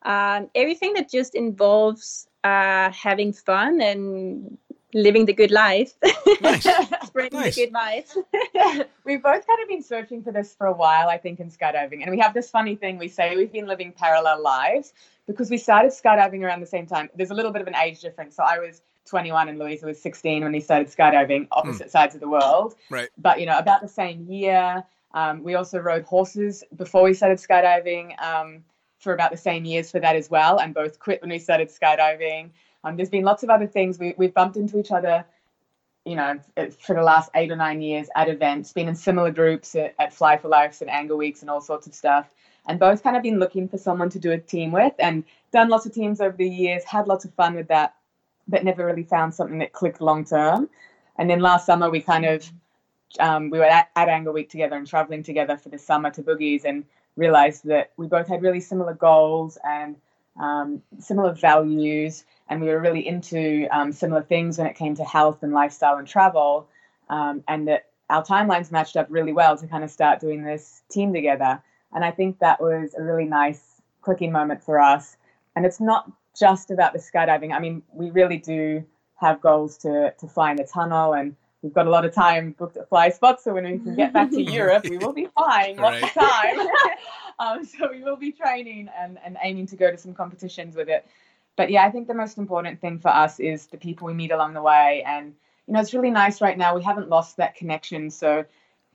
um, everything that just involves uh, having fun and living the good life, nice. spreading nice. the good vibes. we've both kind of been searching for this for a while, I think, in skydiving. And we have this funny thing we say we've been living parallel lives because we started skydiving around the same time. There's a little bit of an age difference. So I was 21 and Louisa was 16 when we started skydiving, opposite mm. sides of the world. Right. But, you know, about the same year. Um, we also rode horses before we started skydiving um, for about the same years for that as well, and both quit when we started skydiving. Um, there's been lots of other things. We, we've bumped into each other, you know, for the last eight or nine years at events, been in similar groups at, at Fly for Life and Anger Weeks and all sorts of stuff. And both kind of been looking for someone to do a team with and done lots of teams over the years, had lots of fun with that, but never really found something that clicked long term. And then last summer, we kind of um, we were at, at Angle Week together and traveling together for the summer to Boogies and realized that we both had really similar goals and um, similar values, and we were really into um, similar things when it came to health and lifestyle and travel, um, and that our timelines matched up really well to kind of start doing this team together. And I think that was a really nice clicking moment for us. And it's not just about the skydiving. I mean, we really do have goals to to fly in the tunnel and we've got a lot of time booked at FlySpot, so when we can get back to Europe, we will be flying lots right. of time. um, so we will be training and, and aiming to go to some competitions with it. But yeah, I think the most important thing for us is the people we meet along the way. And, you know, it's really nice right now. We haven't lost that connection. So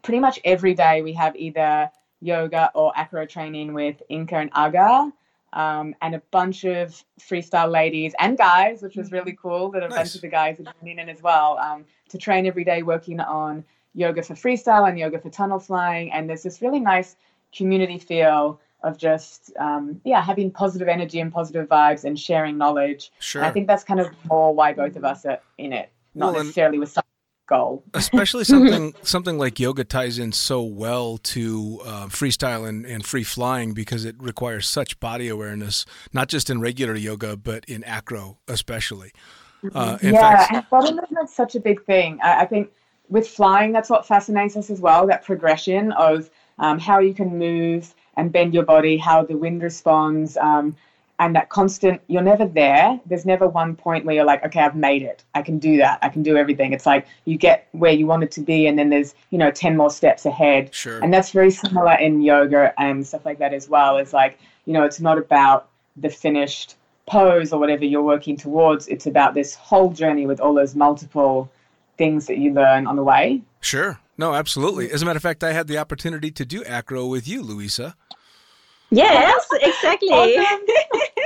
pretty much every day we have either yoga or acro training with Inka and Aga. Um, and a bunch of freestyle ladies and guys, which was really cool that a Nice. bunch of the guys are joining in as well um, to train every day, working on yoga for freestyle and yoga for tunnel flying. And there's this really nice community feel of just, um, yeah, having positive energy and positive vibes and sharing knowledge. Sure. And I think that's kind of more why both of us are in it, not Well, necessarily with some goal. especially something something like yoga ties in so well to uh, freestyle and, and free flying because it requires such body awareness, not just in regular yoga but in acro especially. Uh, yeah, fact, and body movement's such a big thing. I, I think with flying, that's what fascinates us as well. That progression of um, how you can move and bend your body, how the wind responds, um, and that constant. You're never there. There's never one point where you're like, okay, I've made it. I can do that. I can do everything. It's like you get where you wanted to be, and then there's you know ten more steps ahead. sure. And that's very similar in yoga and stuff like that as well. It's like, you know, it's not about the finished pose or whatever you're working towards. It's about this whole journey with all those multiple things that you learn on the way. Sure. No, absolutely. As a matter of fact, I had the opportunity to do acro with you, Louisa. Yes, exactly.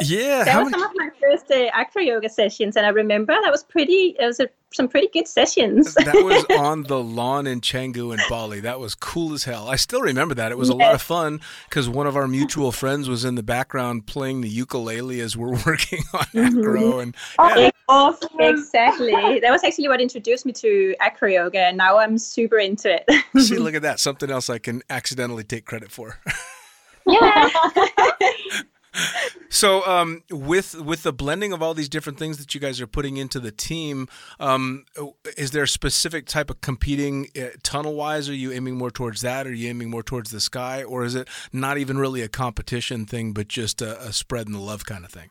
Yeah. That was many- some of my first uh, acro yoga sessions, and I remember that was pretty. It was a, some pretty good sessions. that was on the lawn in Canggu in Bali. That was cool as hell. I still remember that. It was a lot of fun because one of our mutual friends was in the background playing the ukulele as we're working on acro. And yeah, awesome. exactly. That was actually what introduced me to acro yoga, and now I'm super into it. see, look at that. Something else I can accidentally take credit for. Yeah. So, um, with with the blending of all these different things that you guys are putting into the team, um, is there a specific type of competing uh, tunnel wise? Are you aiming more towards that? Are you aiming more towards the sky, or is it not even really a competition thing, but just a, a spread and the love kind of thing?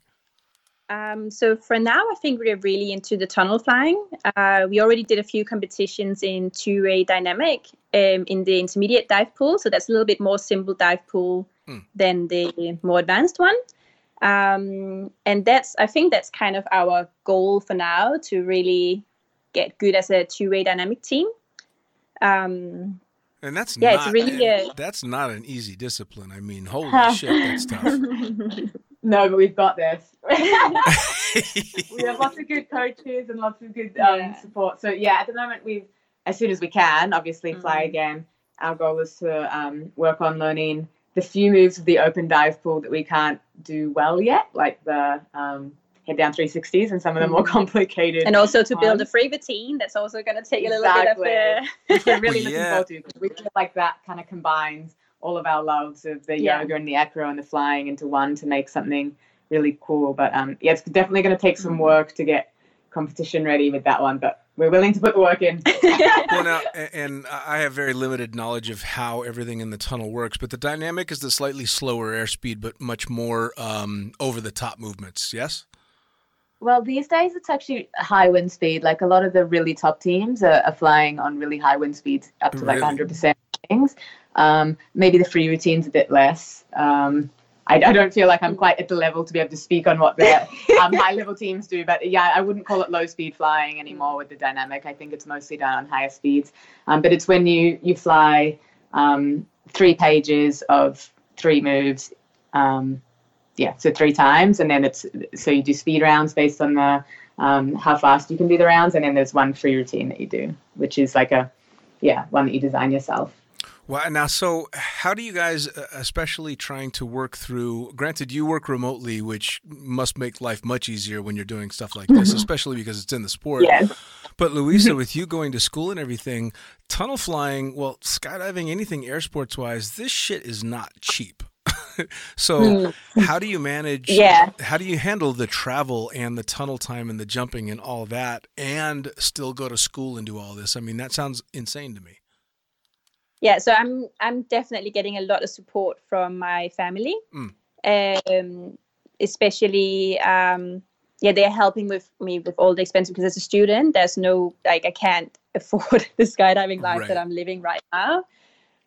Um, so for now, I think we're really into the tunnel flying. Uh, we already did a few competitions in two-way dynamic um, in the intermediate dive pool. So that's a little bit more simple dive pool Mm. than the more advanced one. Um, and that's, I think that's kind of our goal for now to really get good as a two-way dynamic team. Um, And that's Yeah, not, it's really a- that's not an easy discipline. I mean, holy shit, that's tough. No, but we've got this. we have lots of good coaches and lots of good um, Yeah. support. So yeah, at the moment we've, as soon as we can, obviously fly Mhm. again. Our goal is to um, work on learning the few moves of the open dive pool that we can't do well yet, like the um, head down 360s and some of the more Mhm. complicated. and also to build Um, a free routine, that's also going to take a little Exactly. bit of which we're really Well, looking yeah. forward to because we feel like that kind of combines all of our loves of the Yeah. yoga and the acro and the flying into one to make something really cool. But um, yeah, it's definitely going to take some work to get competition ready with that one, but we're willing to put the work in. well, now, and I have very limited knowledge of how everything in the tunnel works, but the dynamic is the slightly slower airspeed, but much more um, over the top movements. Yes. Well, these days it's actually high wind speed. Like a lot of the really top teams are, are flying on really high wind speeds, up to like 100% things. Um, maybe the free routine's a bit less. Um, I, I don't feel like I'm quite at the level to be able to speak on what the um, high level teams do, but yeah, I wouldn't call it low speed flying anymore with the dynamic. I think it's mostly done on higher speeds. Um, but it's when you you fly um, three pages of three moves. Um, yeah, so three times, and then it's so you do speed rounds based on the um, how fast you can do the rounds, and then there's one free routine that you do, which is like a yeah one that you design yourself. Well, now, so how do you guys, uh, especially trying to work through? Granted, you work remotely, which must make life much easier when you're doing stuff like this, mm-hmm. especially because it's in the sport. Yes. But Louisa, mm-hmm. with you going to school and everything, tunnel flying, well, skydiving, anything air sports wise, this shit is not cheap. so, mm-hmm. how do you manage? Yeah. How do you handle the travel and the tunnel time and the jumping and all that, and still go to school and do all this? I mean, that sounds insane to me. Yeah so i'm i'm definitely getting a lot of support from my family. Mm. um especially um yeah they're helping with me with all the expenses because as a student there's no like i can't afford the skydiving life that i'm living right now.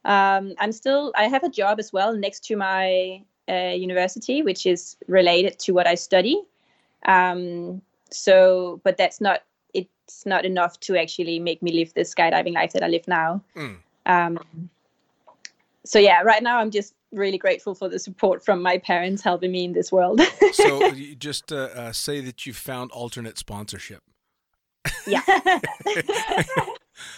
Um i'm still i have a job as well next to my uh, university which is related to what i study. Um so but that's not it's not enough to actually make me live the skydiving life that i live now. Mm. Um, so yeah, right now I'm just really grateful for the support from my parents helping me in this world. so you just uh, uh, say that you found alternate sponsorship. yeah.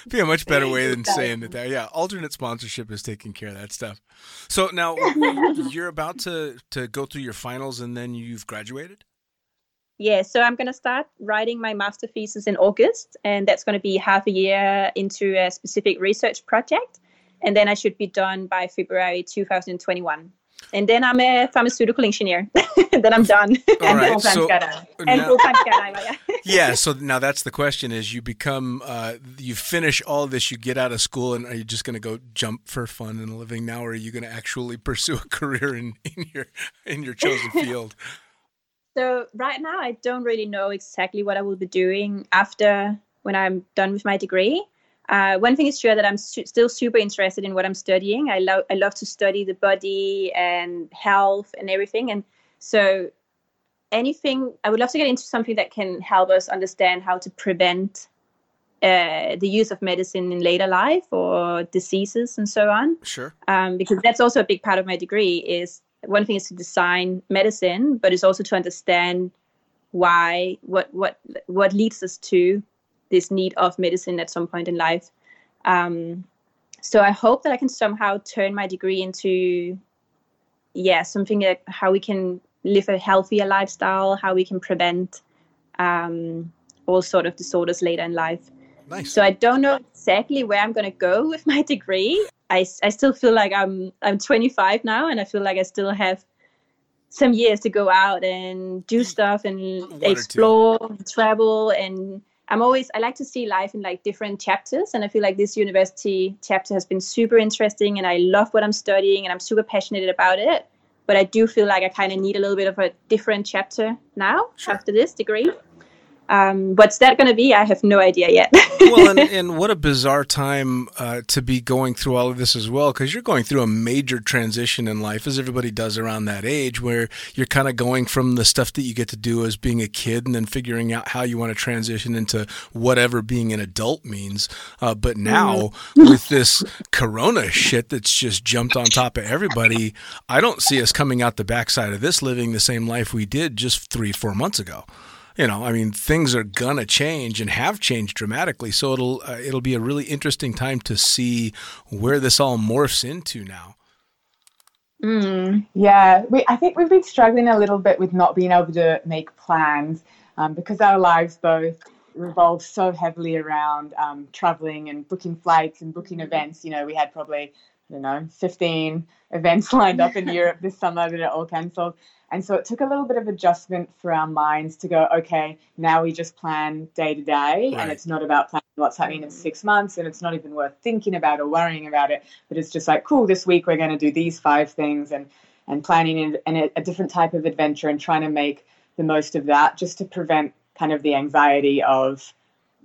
Be a much better way than saying that. There. Yeah, alternate sponsorship is taking care of that stuff. So now you're about to to go through your finals, and then you've graduated. Yeah, so I'm going to start writing my master thesis in August, and that's going to be half a year into a specific research project, and then I should be done by February 2021 and then I'm a pharmaceutical engineer. then I'm done. All and right, so and now, yeah. yeah. So now that's the question: is you become, uh, you finish all this, you get out of school, and are you just going to go jump for fun and a living now, or are you going to actually pursue a career in, in your in your chosen field? So right now, I don't really know exactly what I will be doing after when I'm done with my degree. Uh, one thing is sure that I'm su- still super interested in what I'm studying. I love I love to study the body and health and everything. And so anything I would love to get into something that can help us understand how to prevent uh, the use of medicine in later life or diseases and so on. Sure. Um, because that's also a big part of my degree. Is one thing is to design medicine, but it's also to understand why what what what leads us to this need of medicine at some point in life. Um, so I hope that I can somehow turn my degree into, yeah, something like how we can live a healthier lifestyle, how we can prevent um, all sort of disorders later in life. Nice. So I don't know exactly where I'm going to go with my degree. I, I still feel like I'm I'm 25 now, and I feel like I still have some years to go out and do stuff and One explore, travel, and I'm always I like to see life in like different chapters, and I feel like this university chapter has been super interesting, and I love what I'm studying, and I'm super passionate about it. But I do feel like I kind of need a little bit of a different chapter now Sure. after this degree. Um, what's that going to be? I have no idea yet. well, and, and what a bizarre time uh, to be going through all of this as well, because you're going through a major transition in life, as everybody does around that age, where you're kind of going from the stuff that you get to do as being a kid and then figuring out how you want to transition into whatever being an adult means. Uh, but now, with this corona shit that's just jumped on top of everybody, I don't see us coming out the backside of this living the same life we did just three, four months ago you know, I mean, things are gonna change and have changed dramatically. So it'll uh, it'll be a really interesting time to see where this all morphs into now. mm. Yeah, we, I think we've been struggling a little bit with not being able to make plans um, because our lives both revolve so heavily around um, traveling and booking flights and booking events. You know, we had probably, I don't know, 15 events lined up in Europe this summer that are all cancelled. And so it took a little bit of adjustment for our minds to go, okay, now we just plan day to day. And it's not about planning what's happening in six months. And it's not even worth thinking about or worrying about it. But it's just like, cool, this week we're going to do these five things and, and planning in, in a, a different type of adventure and trying to make the most of that just to prevent kind of the anxiety of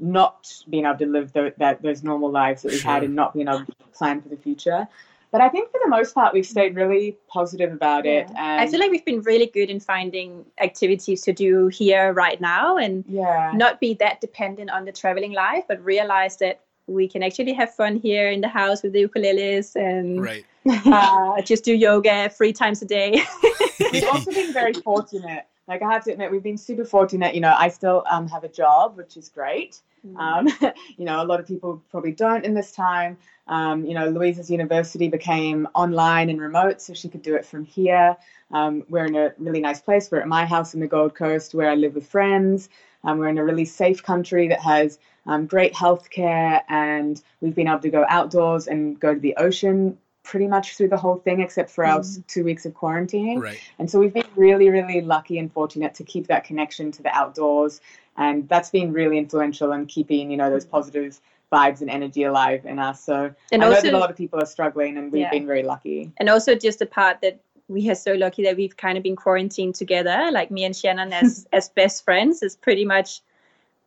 not being able to live the, that those normal lives that we had Sure. and not being able to plan for the future. But I think for the most part, we've stayed really positive about it. Yeah. And I feel like we've been really good in finding activities to do here right now and yeah, not be that dependent on the traveling life, but realize that we can actually have fun here in the house with the ukuleles and Right. uh, just do yoga three times a day. we've also been very fortunate. Like I have to admit, we've been super fortunate. You know, I still um, have a job, which is great. Um, you know, a lot of people probably don't in this time. Um, you know, Louisa's university became online and remote, so she could do it from here. Um, we're in a really nice place. We're at my house in the Gold Coast where I live with friends. Um, we're in a really safe country that has um, great healthcare, and we've been able to go outdoors and go to the ocean pretty much through the whole thing, except for our s- two weeks of quarantine. Right. And so we've been really, really lucky and fortunate to keep that connection to the outdoors. And that's been really influential in keeping, you know, those positive vibes and energy alive in us. So And I know that a lot of people are struggling and we've Yeah. been very lucky. and also just the part that we are so lucky that we've kind of been quarantined together like me and shannon as as best friends is pretty much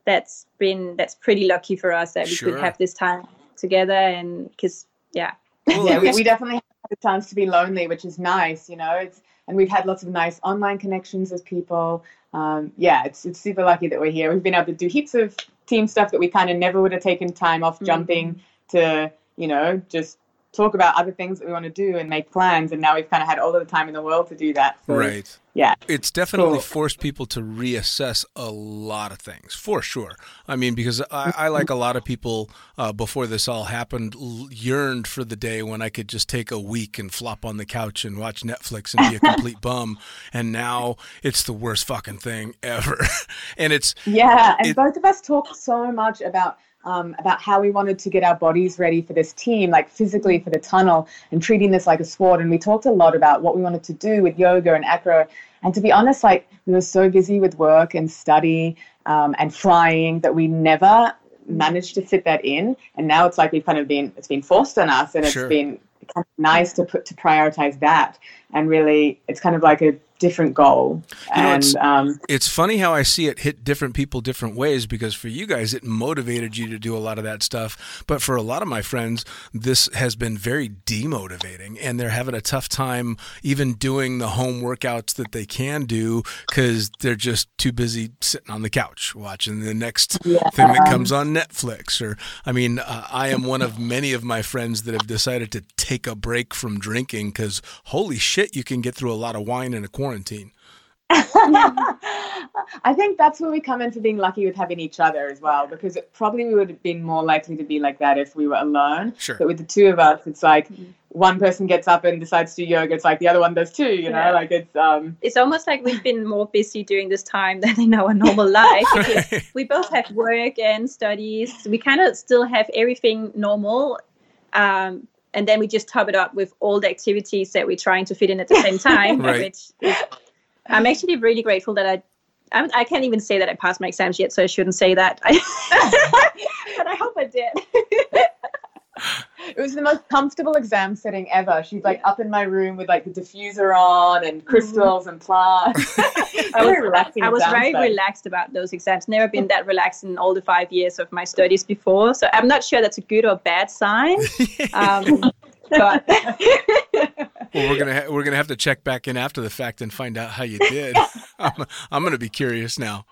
that's been that's pretty lucky for us that we Sure. could have this time together and because yeah Well, yeah, we, we definitely have the chance to be lonely, which is nice, you know. It's and we've had lots of nice online connections with people. Um, yeah, it's it's super lucky that we're here. We've been able to do heaps of team stuff that we kind of never would have taken time off Mhm. jumping to, you know, just talk about other things that we want to do and make plans. And now we've kind of had all of the time in the world to do that. So, Right. Yeah. It's definitely Cool. forced people to reassess a lot of things, for sure. I mean, because I, I like a lot of people uh, before this all happened, yearned for the day when I could just take a week and flop on the couch and watch Netflix and be a complete bum. And now it's the worst fucking thing ever. and it's Yeah, and It- both of us talk so much about um, about how we wanted to get our bodies ready for this team, like physically for the tunnel, and treating this like a sport. And we talked a lot about what we wanted to do with yoga and acro. And to be honest, like we were so busy with work and study um, and flying that we never managed to fit that in. And now it's like we've kind of been it's been forced on us, and it's Sure. been kind of nice to put to prioritize that. And really, it's kind of like a different goal. You know, and it's- um, it's funny how I see it hit different people different ways because for you guys it motivated you to do a lot of that stuff, but for a lot of my friends this has been very demotivating and they're having a tough time even doing the home workouts that they can do cuz they're just too busy sitting on the couch watching the next thing that comes on Netflix or I mean uh, I am one of many of my friends that have decided to take a break from drinking cuz holy shit you can get through a lot of wine in a quarantine. I think that's where we come into being lucky with having each other as well, because it, probably we would have been more likely to be like that if we were alone. Sure. But with the two of us, it's like one person gets up and decides to do yoga. It's like the other one does too. You know, Yeah. like it's um. It's almost like we've been more busy during this time than in our normal life. because we both have work and studies. We kind of still have everything normal. Um, and then we just top it up with all the activities that we're trying to fit in at the same time. Right. Which is, I'm actually really grateful that I, I'm, I can't even say that I passed my exams yet, so I shouldn't say that. but I hope I did. It was the most comfortable exam setting ever. She's like up in my room with like the diffuser on and crystals and plants. I was, Very relaxing I was very space. relaxed about those exams. Never been that relaxed in all the five years of my studies before. So I'm not sure that's a good or bad sign. Um, but Well, we're gonna ha- we're gonna have to check back in after the fact and find out how you did. I'm, I'm gonna be curious now.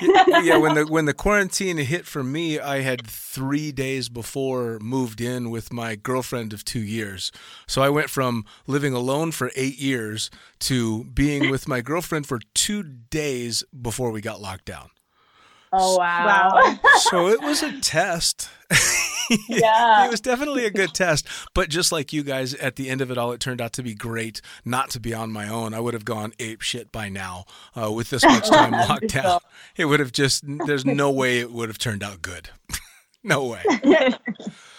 Yeah, when the when the quarantine hit for me, I had three days before moved in with my girlfriend of two years. So I went from living alone for eight years to being with my girlfriend for two days before we got locked down. Oh wow. wow. So it was a test. Yeah. it was definitely a good test. But just like you guys, at the end of it all, it turned out to be great not to be on my own. I would have gone ape shit by now uh, with this much time locked down. It would have just, there's no way it would have turned out good. no way. I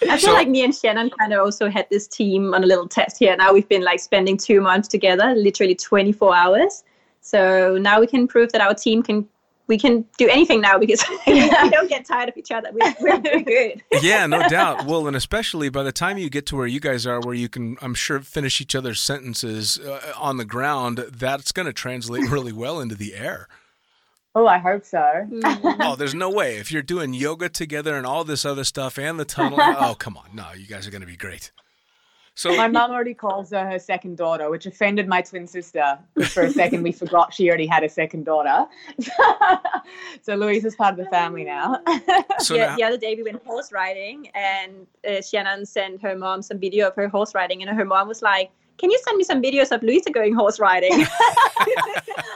feel So- like me and Shannon kind of also had this team on a little test here. Now we've been like spending two months together, literally 24 hours. So now we can prove that our team can we can do anything now because we don't get tired of each other. We're, we're very good. Yeah, no doubt. Well, and especially by the time you get to where you guys are, where you can, I'm sure, finish each other's sentences uh, on the ground, that's going to translate really well into the air. Oh, I hope so. Oh, there's no way. If you're doing yoga together and all this other stuff and the tunnel, oh, come on. No, you guys are going to be great. So, My mum already calls her her second daughter, which offended my twin sister For a second, we forgot she already had a second daughter. so Louise is part of the family now. so yeah, now, the other day we went horse riding, and uh, Shannon sent her mom some video of her horse riding, and her mom was like, "Can you send me some videos of Louisa going horse riding?"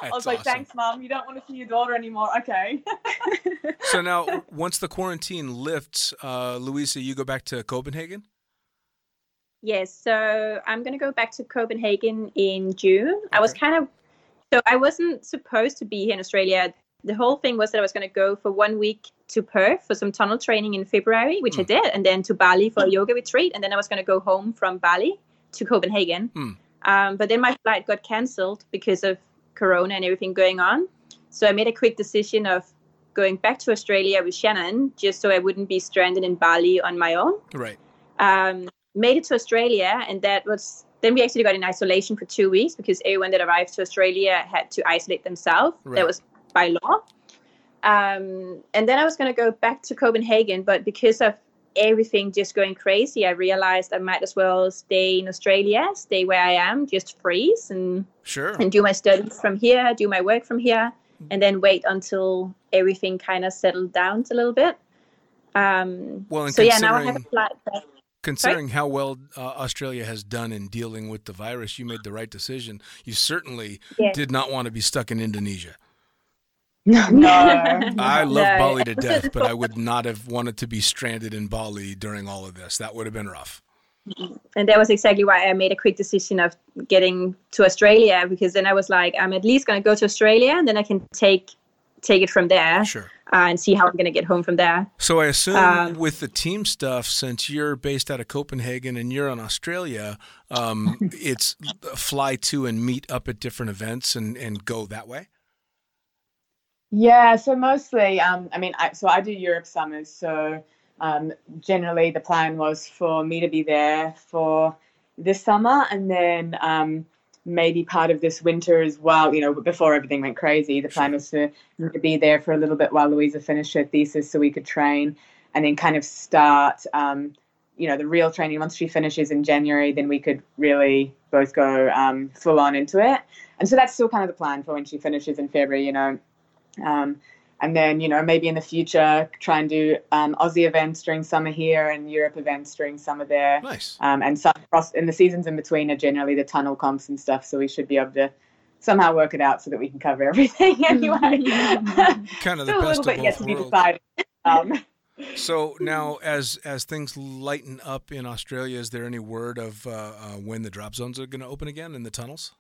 I was like, awesome. thanks, mom. You don't want to see your daughter anymore. Okay. so now, once the quarantine lifts, uh, Louisa, you go back to Copenhagen? Yes, so I'm going to go back to Copenhagen in June. I was kind of, so I wasn't supposed to be here in Australia. The whole thing was that I was going to go for one week to Perth for some tunnel training in February, which I did, and then to Bali for a yoga retreat. And then I was going to go home from Bali to Copenhagen. Hmm. Um, but then my flight got cancelled because of Corona and everything going on. So I made a quick decision of going back to Australia with Shannon just so I wouldn't be stranded in Bali on my own Right. um, made it to Australia, and that was then we actually got in isolation for two weeks because everyone that arrived to Australia had to isolate themselves. Right. That was by law. Um, and then I was going to go back to Copenhagen, but because of everything just going crazy, I realized I might as well stay in Australia, stay where I am, just freeze and Sure. and do my studies from here, do my work from here, and then wait until everything kind of settled down a little bit. Um, Well, so yeah, now I have a flight back. Considering how well uh, Australia has done in dealing with the virus, you made the right decision. You certainly Yeah. did not want to be stuck in Indonesia. No. I love No. Bali to death, but I would not have wanted to be stranded in Bali during all of this. That would have been rough. and that was exactly why I made a quick decision of getting to Australia because then I was like, I'm at least going to go to Australia and then I can take take it from there Sure. uh, and see how I'm going to get home from there. So I assume Um, with the team stuff, since you're based out of Copenhagen and you're in Australia, um, it's fly to and meet up at different events and, and go that way. Yeah, so mostly, um, I mean, I, so I do Europe summers. So um, generally, the plan was for me to be there for this summer, and then um, maybe part of this winter as well. You know, before everything went crazy, the plan was to, to be there for a little bit while Louisa finished her thesis, so we could train, and then kind of start. Um, you know, the real training once she finishes in January, then we could really both go um, full on into it. And so that's still kind of the plan for when she finishes in February. You know, um, and then, you know, maybe in the future, try and do um, Aussie events during summer here and Europe events during summer there. Nice. Um, and some cross in the seasons in between are generally the tunnel comps and stuff. So we should be able to somehow work it out so that we can cover everything anyway. Kind of the Still a best little bit yet to be decided. Um, So now, as as things lighten up in Australia, is there any word of uh, uh, when the drop zones are going to open again in the tunnels?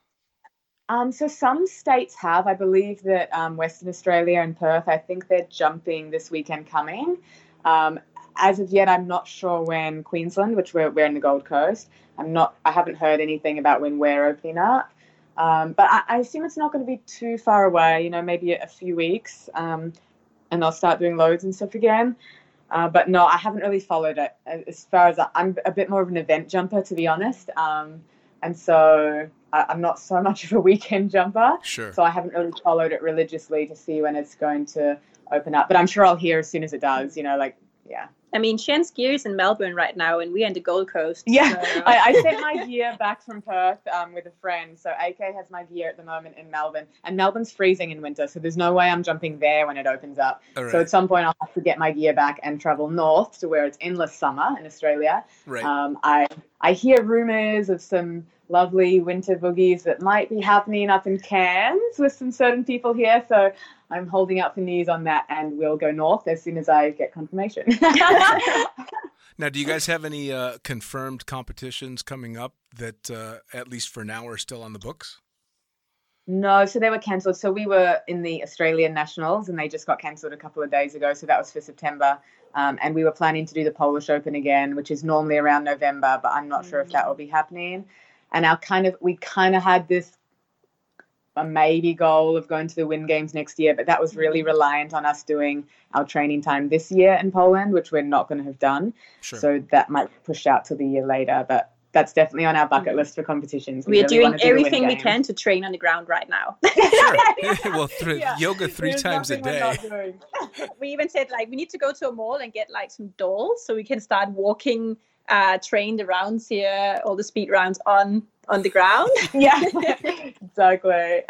Um, so some states have. I believe that um, Western Australia and Perth, I think they're jumping this weekend coming. Um, as of yet, I'm not sure when Queensland, which we're, we're in the Gold Coast, I'm not. I haven't heard anything about when we're opening up. Um, but I, I assume it's not going to be too far away. You know, maybe a, few weeks, um, and they'll start doing loads and stuff again. Uh, but no, I haven't really followed it. As far as I, I'm a bit more of an event jumper, to be honest. Um, and so I'm not so much of a weekend jumper. Sure. So I haven't really followed it religiously to see when it's going to open up. But I'm sure I'll hear as soon as it does. You know, like yeah, I mean, Shan gear is in Melbourne right now, and we're in the Gold Coast. yeah. so- I, I sent my gear back from Perth um, with a friend. So AK has my gear at the moment in Melbourne, and Melbourne's freezing in winter, so there's no way I'm jumping there when it opens up. All right. So at some point I'll have to get my gear back and travel north to where it's endless summer in Australia. right. Um, I I hear rumors of some lovely winter boogies that might be happening up in Cairns with some certain people here. So I'm holding out for news on that, and we'll go north as soon as I get confirmation. now, do you guys have any uh, confirmed competitions coming up that, uh, at least for now, are still on the books? no, so they were cancelled. So we were in the Australian Nationals, and they just got cancelled a couple of days ago. So that was for September. Um, and we were planning to do the Polish Open again, which is normally around November, but I'm not sure if that will be happening. And our kind of we kind of had this a maybe goal of going to the Wind Games next year, but that was really reliant on us doing our training time this year in Poland, which we're not going to have done. Sure. So that might be pushed out to the year later, but that's definitely on our bucket list for competitions. We are really doing do everything we can to train on the ground right now. sure. well, th- Yeah. yoga three There's times a day. we even said like we need to go to a mall and get like some dolls so we can start walking, uh, train the rounds here, all the speed rounds on on the ground. yeah, exactly.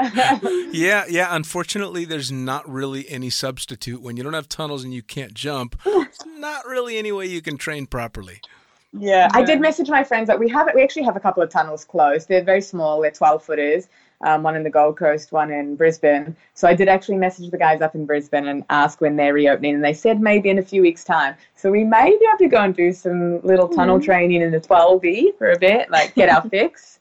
Yeah, yeah. Unfortunately, there's not really any substitute when you don't have tunnels and you can't jump. Not really any way you can train properly. Yeah, I did message my friends that we have we actually have a couple of tunnels closed. They're very small. They're twelve footers. Um, one in the Gold Coast, one in Brisbane. So I did actually message the guys up in Brisbane and ask when they're reopening, and they said maybe in a few weeks' time. So we may be able to go and do some little tunnel training in the 12V for a bit, like get our fix.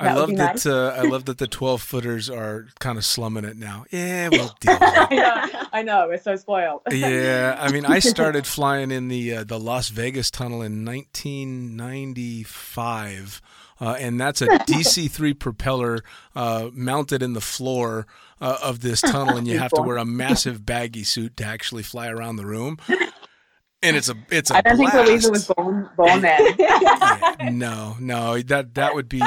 I love that. nice. Uh, I love that the twelve footers are kind of slumming it now. Yeah, we'll deal. I know, I know, we're so spoiled. Yeah, I mean, I started flying in the uh, the Las Vegas tunnel in 1995, uh, and that's a DC-3 propeller uh, mounted in the floor uh, of this tunnel, and you have to wear a massive baggy suit to actually fly around the room. And it's a it's a I don't blast. think Louisa was born born then. Yeah, no, no, that that would be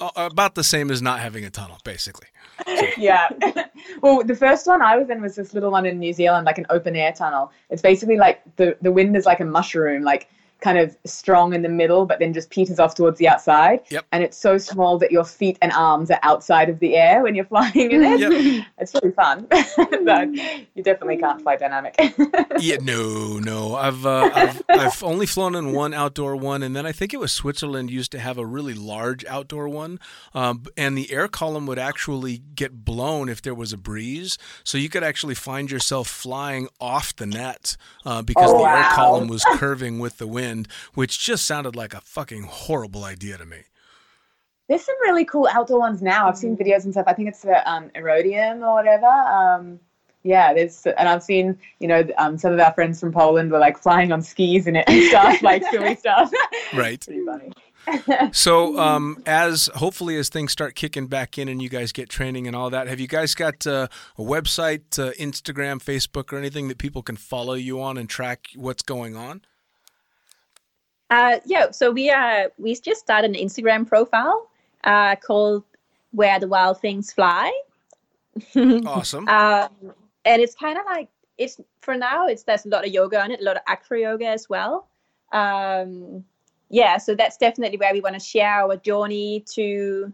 Uh, about the same as not having a tunnel, basically. yeah. well, the first one I was in was this little one in New Zealand, like an open air tunnel. It's basically like the the wind is like a mushroom. Like kind of strong in the middle, but then just peters off towards the outside. Yep. And it's so small that your feet and arms are outside of the air when you're flying in it. Yep. It's really fun, but you definitely can't fly dynamic. Yeah, no, no. I've, uh, I've I've only flown in one outdoor one, and then I think it was Switzerland used to have a really large outdoor one, um, and the air column would actually get blown if there was a breeze, so you could actually find yourself flying off the net uh, because Oh, the air column was curving with the wind, which just sounded like a fucking horrible idea to me. There's some really cool outdoor ones now. I've seen videos and stuff. I think it's the um, Aerodium or whatever. Um, yeah, there's, and I've seen, you know, um, some of our friends from Poland were like flying on skis in it and stuff, like silly stuff. Right. Pretty funny. So, um, as hopefully as things start kicking back in and you guys get training and all that, have you guys got uh, a website, uh, Instagram, Facebook, or anything that people can follow you on and track what's going on? Uh, yeah, so we uh we just started an Instagram profile uh, called "Where the Wild Things Fly," Awesome. um, and it's kind of like it's for now. It's there's a lot of yoga on it, a lot of acro yoga as well. Um, yeah, so that's definitely where we want to share our journey to,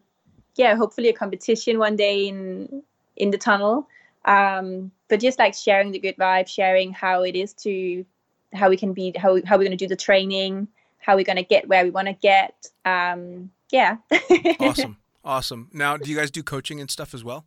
yeah, hopefully a competition one day in in the tunnel. Um, but just like sharing the good vibe, sharing how it is to how we can be how how we're going to do the training, how we're going to get where we want to get. Um, yeah. awesome. Awesome. Now, do you guys do coaching and stuff as well?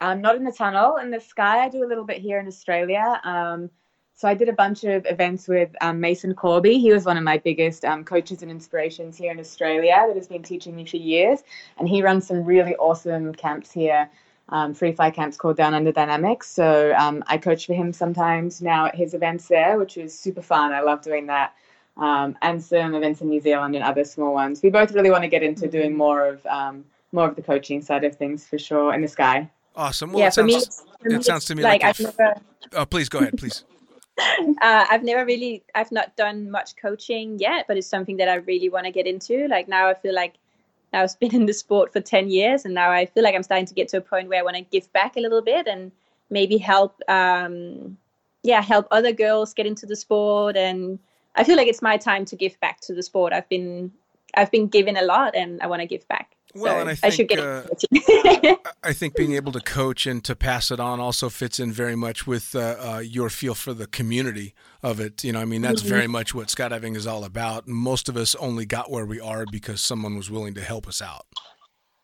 Um, not in the tunnel. In the sky, I do a little bit here in Australia. Um, so I did a bunch of events with um, Mason Corby. He was one of my biggest um, coaches and inspirations here in Australia that has been teaching me for years. And he runs some really awesome camps here, um, free fly camps called Down Under Dynamics. So um, I coach for him sometimes now at his events there, which is super fun. I love doing that. Um, and some events in New Zealand and other small ones. We both really want to get into doing more of um, more of the coaching side of things for sure in the sky. Awesome. Well, yeah, it for me, sounds, for me, it sounds to me like, I've a f- never, Oh, please go ahead, please. uh, I've never really, I've not done much coaching yet, but it's something that I really want to get into. Like now, I feel like I've been in the sport for ten years, and now I feel like I'm starting to get to a point where I want to give back a little bit and maybe help, um, yeah, help other girls get into the sport. And I feel like it's my time to give back to the sport. I've been, I've been given a lot, and I want to give back. Well, So and I should think, get uh. I think being able to coach and to pass it on also fits in very much with uh, uh, your feel for the community of it. You know, I mean, that's Mm-hmm. very much what skydiving is all about. Most of us only got where we are because someone was willing to help us out.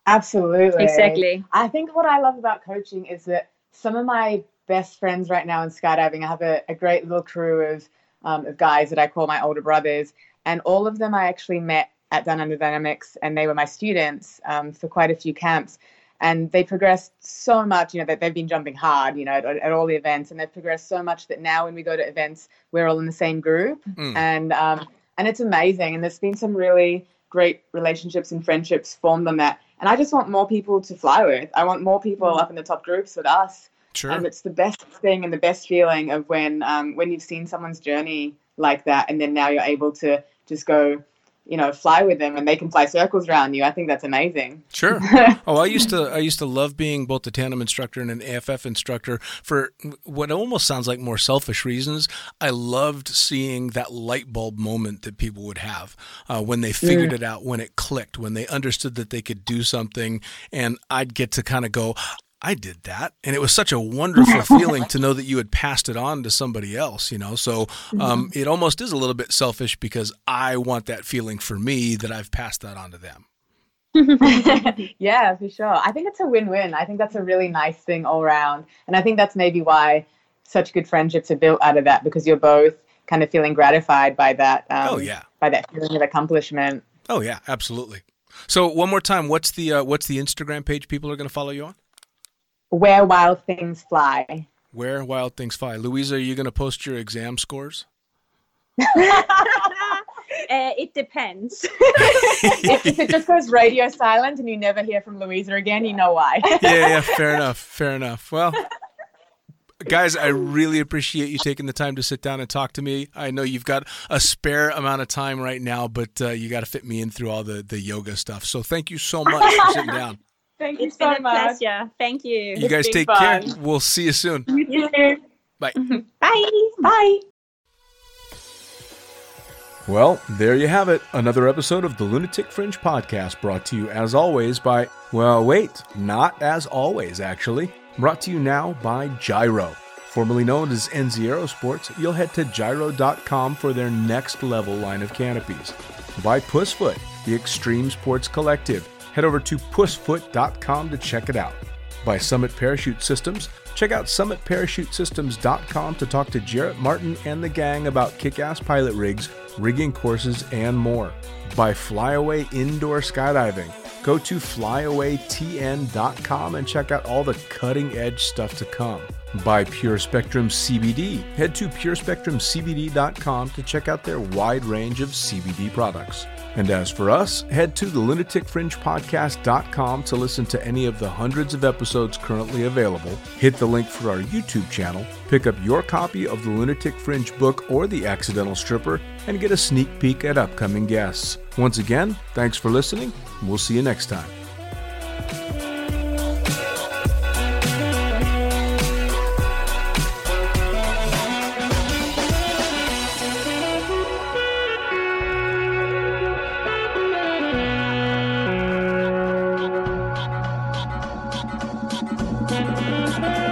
Absolutely. exactly. I think what I love about coaching is that some of my best friends right now in skydiving, I have a, a great little crew of, um, of guys that I call my older brothers, and all of them I actually met at Under Dynamics, and they were my students um, for quite a few camps. And they progressed so much, you know, that they've been jumping hard, you know, at, at all the events, and they've progressed so much that now when we go to events, we're all in the same group, Mm. and um, and it's amazing. And there's been some really great relationships and friendships formed on that. And I just want more people to fly with. I want more people up in the top groups with us. Sure. And it's the best thing and the best feeling of when um, when you've seen someone's journey like that, and then now you're able to just go, you know, fly with them, and they can fly circles around you. I think that's amazing. Sure. Oh, I used to I used to love being both a tandem instructor and an AFF instructor for what almost sounds like more selfish reasons. I loved seeing that light bulb moment that people would have uh, when they figured it out, when it clicked, when they understood that they could do something, and I'd get to kind of go. I did that, and it was such a wonderful feeling to know that you had passed it on to somebody else. You know, so um, it almost is a little bit selfish because I want that feeling for me that I've passed that on to them. yeah, for sure. I think it's a win-win. I think that's a really nice thing all around, and I think that's maybe why such good friendships are built out of that because you're both kind of feeling gratified by that. Um, Oh, yeah. by that feeling of accomplishment. Oh yeah, absolutely. So one more time, what's the uh, what's the Instagram page people are going to follow you on? Where wild things fly. Where Wild Things Fly. Louisa, are you going to post your exam scores? Uh, it depends. if, if it just goes radio silent and you never hear from Louisa again, you know why. yeah, yeah, fair enough, fair enough. Well, guys, I really appreciate you taking the time to sit down and talk to me. I know you've got a spare amount of time right now, but uh, you got to fit me in through all the the yoga stuff. So thank you so much for sitting down. Thank you It's so been a much. pleasure. Thank you. You guys been take care. We'll see you soon. You too. Bye. Bye. Bye. Well, there you have it. Another episode of the Lunatic Fringe podcast brought to you as always by, well, wait, not as always, actually. Brought to you now by Gyro. Formerly known as NZ Aerosports, you'll head to gyro.com for their next level line of canopies. By Pussfoot, the Extreme Sports Collective. Head over to pussfoot.com to check it out. By Summit Parachute Systems, check out summitparachutesystems.com to talk to Jarrett Martin and the gang about kick ass pilot rigs, rigging courses, and more. By Flyaway Indoor Skydiving, go to flyawaytn.com and check out all the cutting edge stuff to come. By Pure Spectrum CBD, head to purespectrumcbd.com to check out their wide range of CBD products. And as for us, head to the lunaticfringepodcast.com to listen to any of the hundreds of episodes currently available. Hit the link for our YouTube channel, pick up your copy of the Lunatic Fringe book or The Accidental Stripper, and get a sneak peek at upcoming guests. Once again, thanks for listening. We'll see you next time. Thank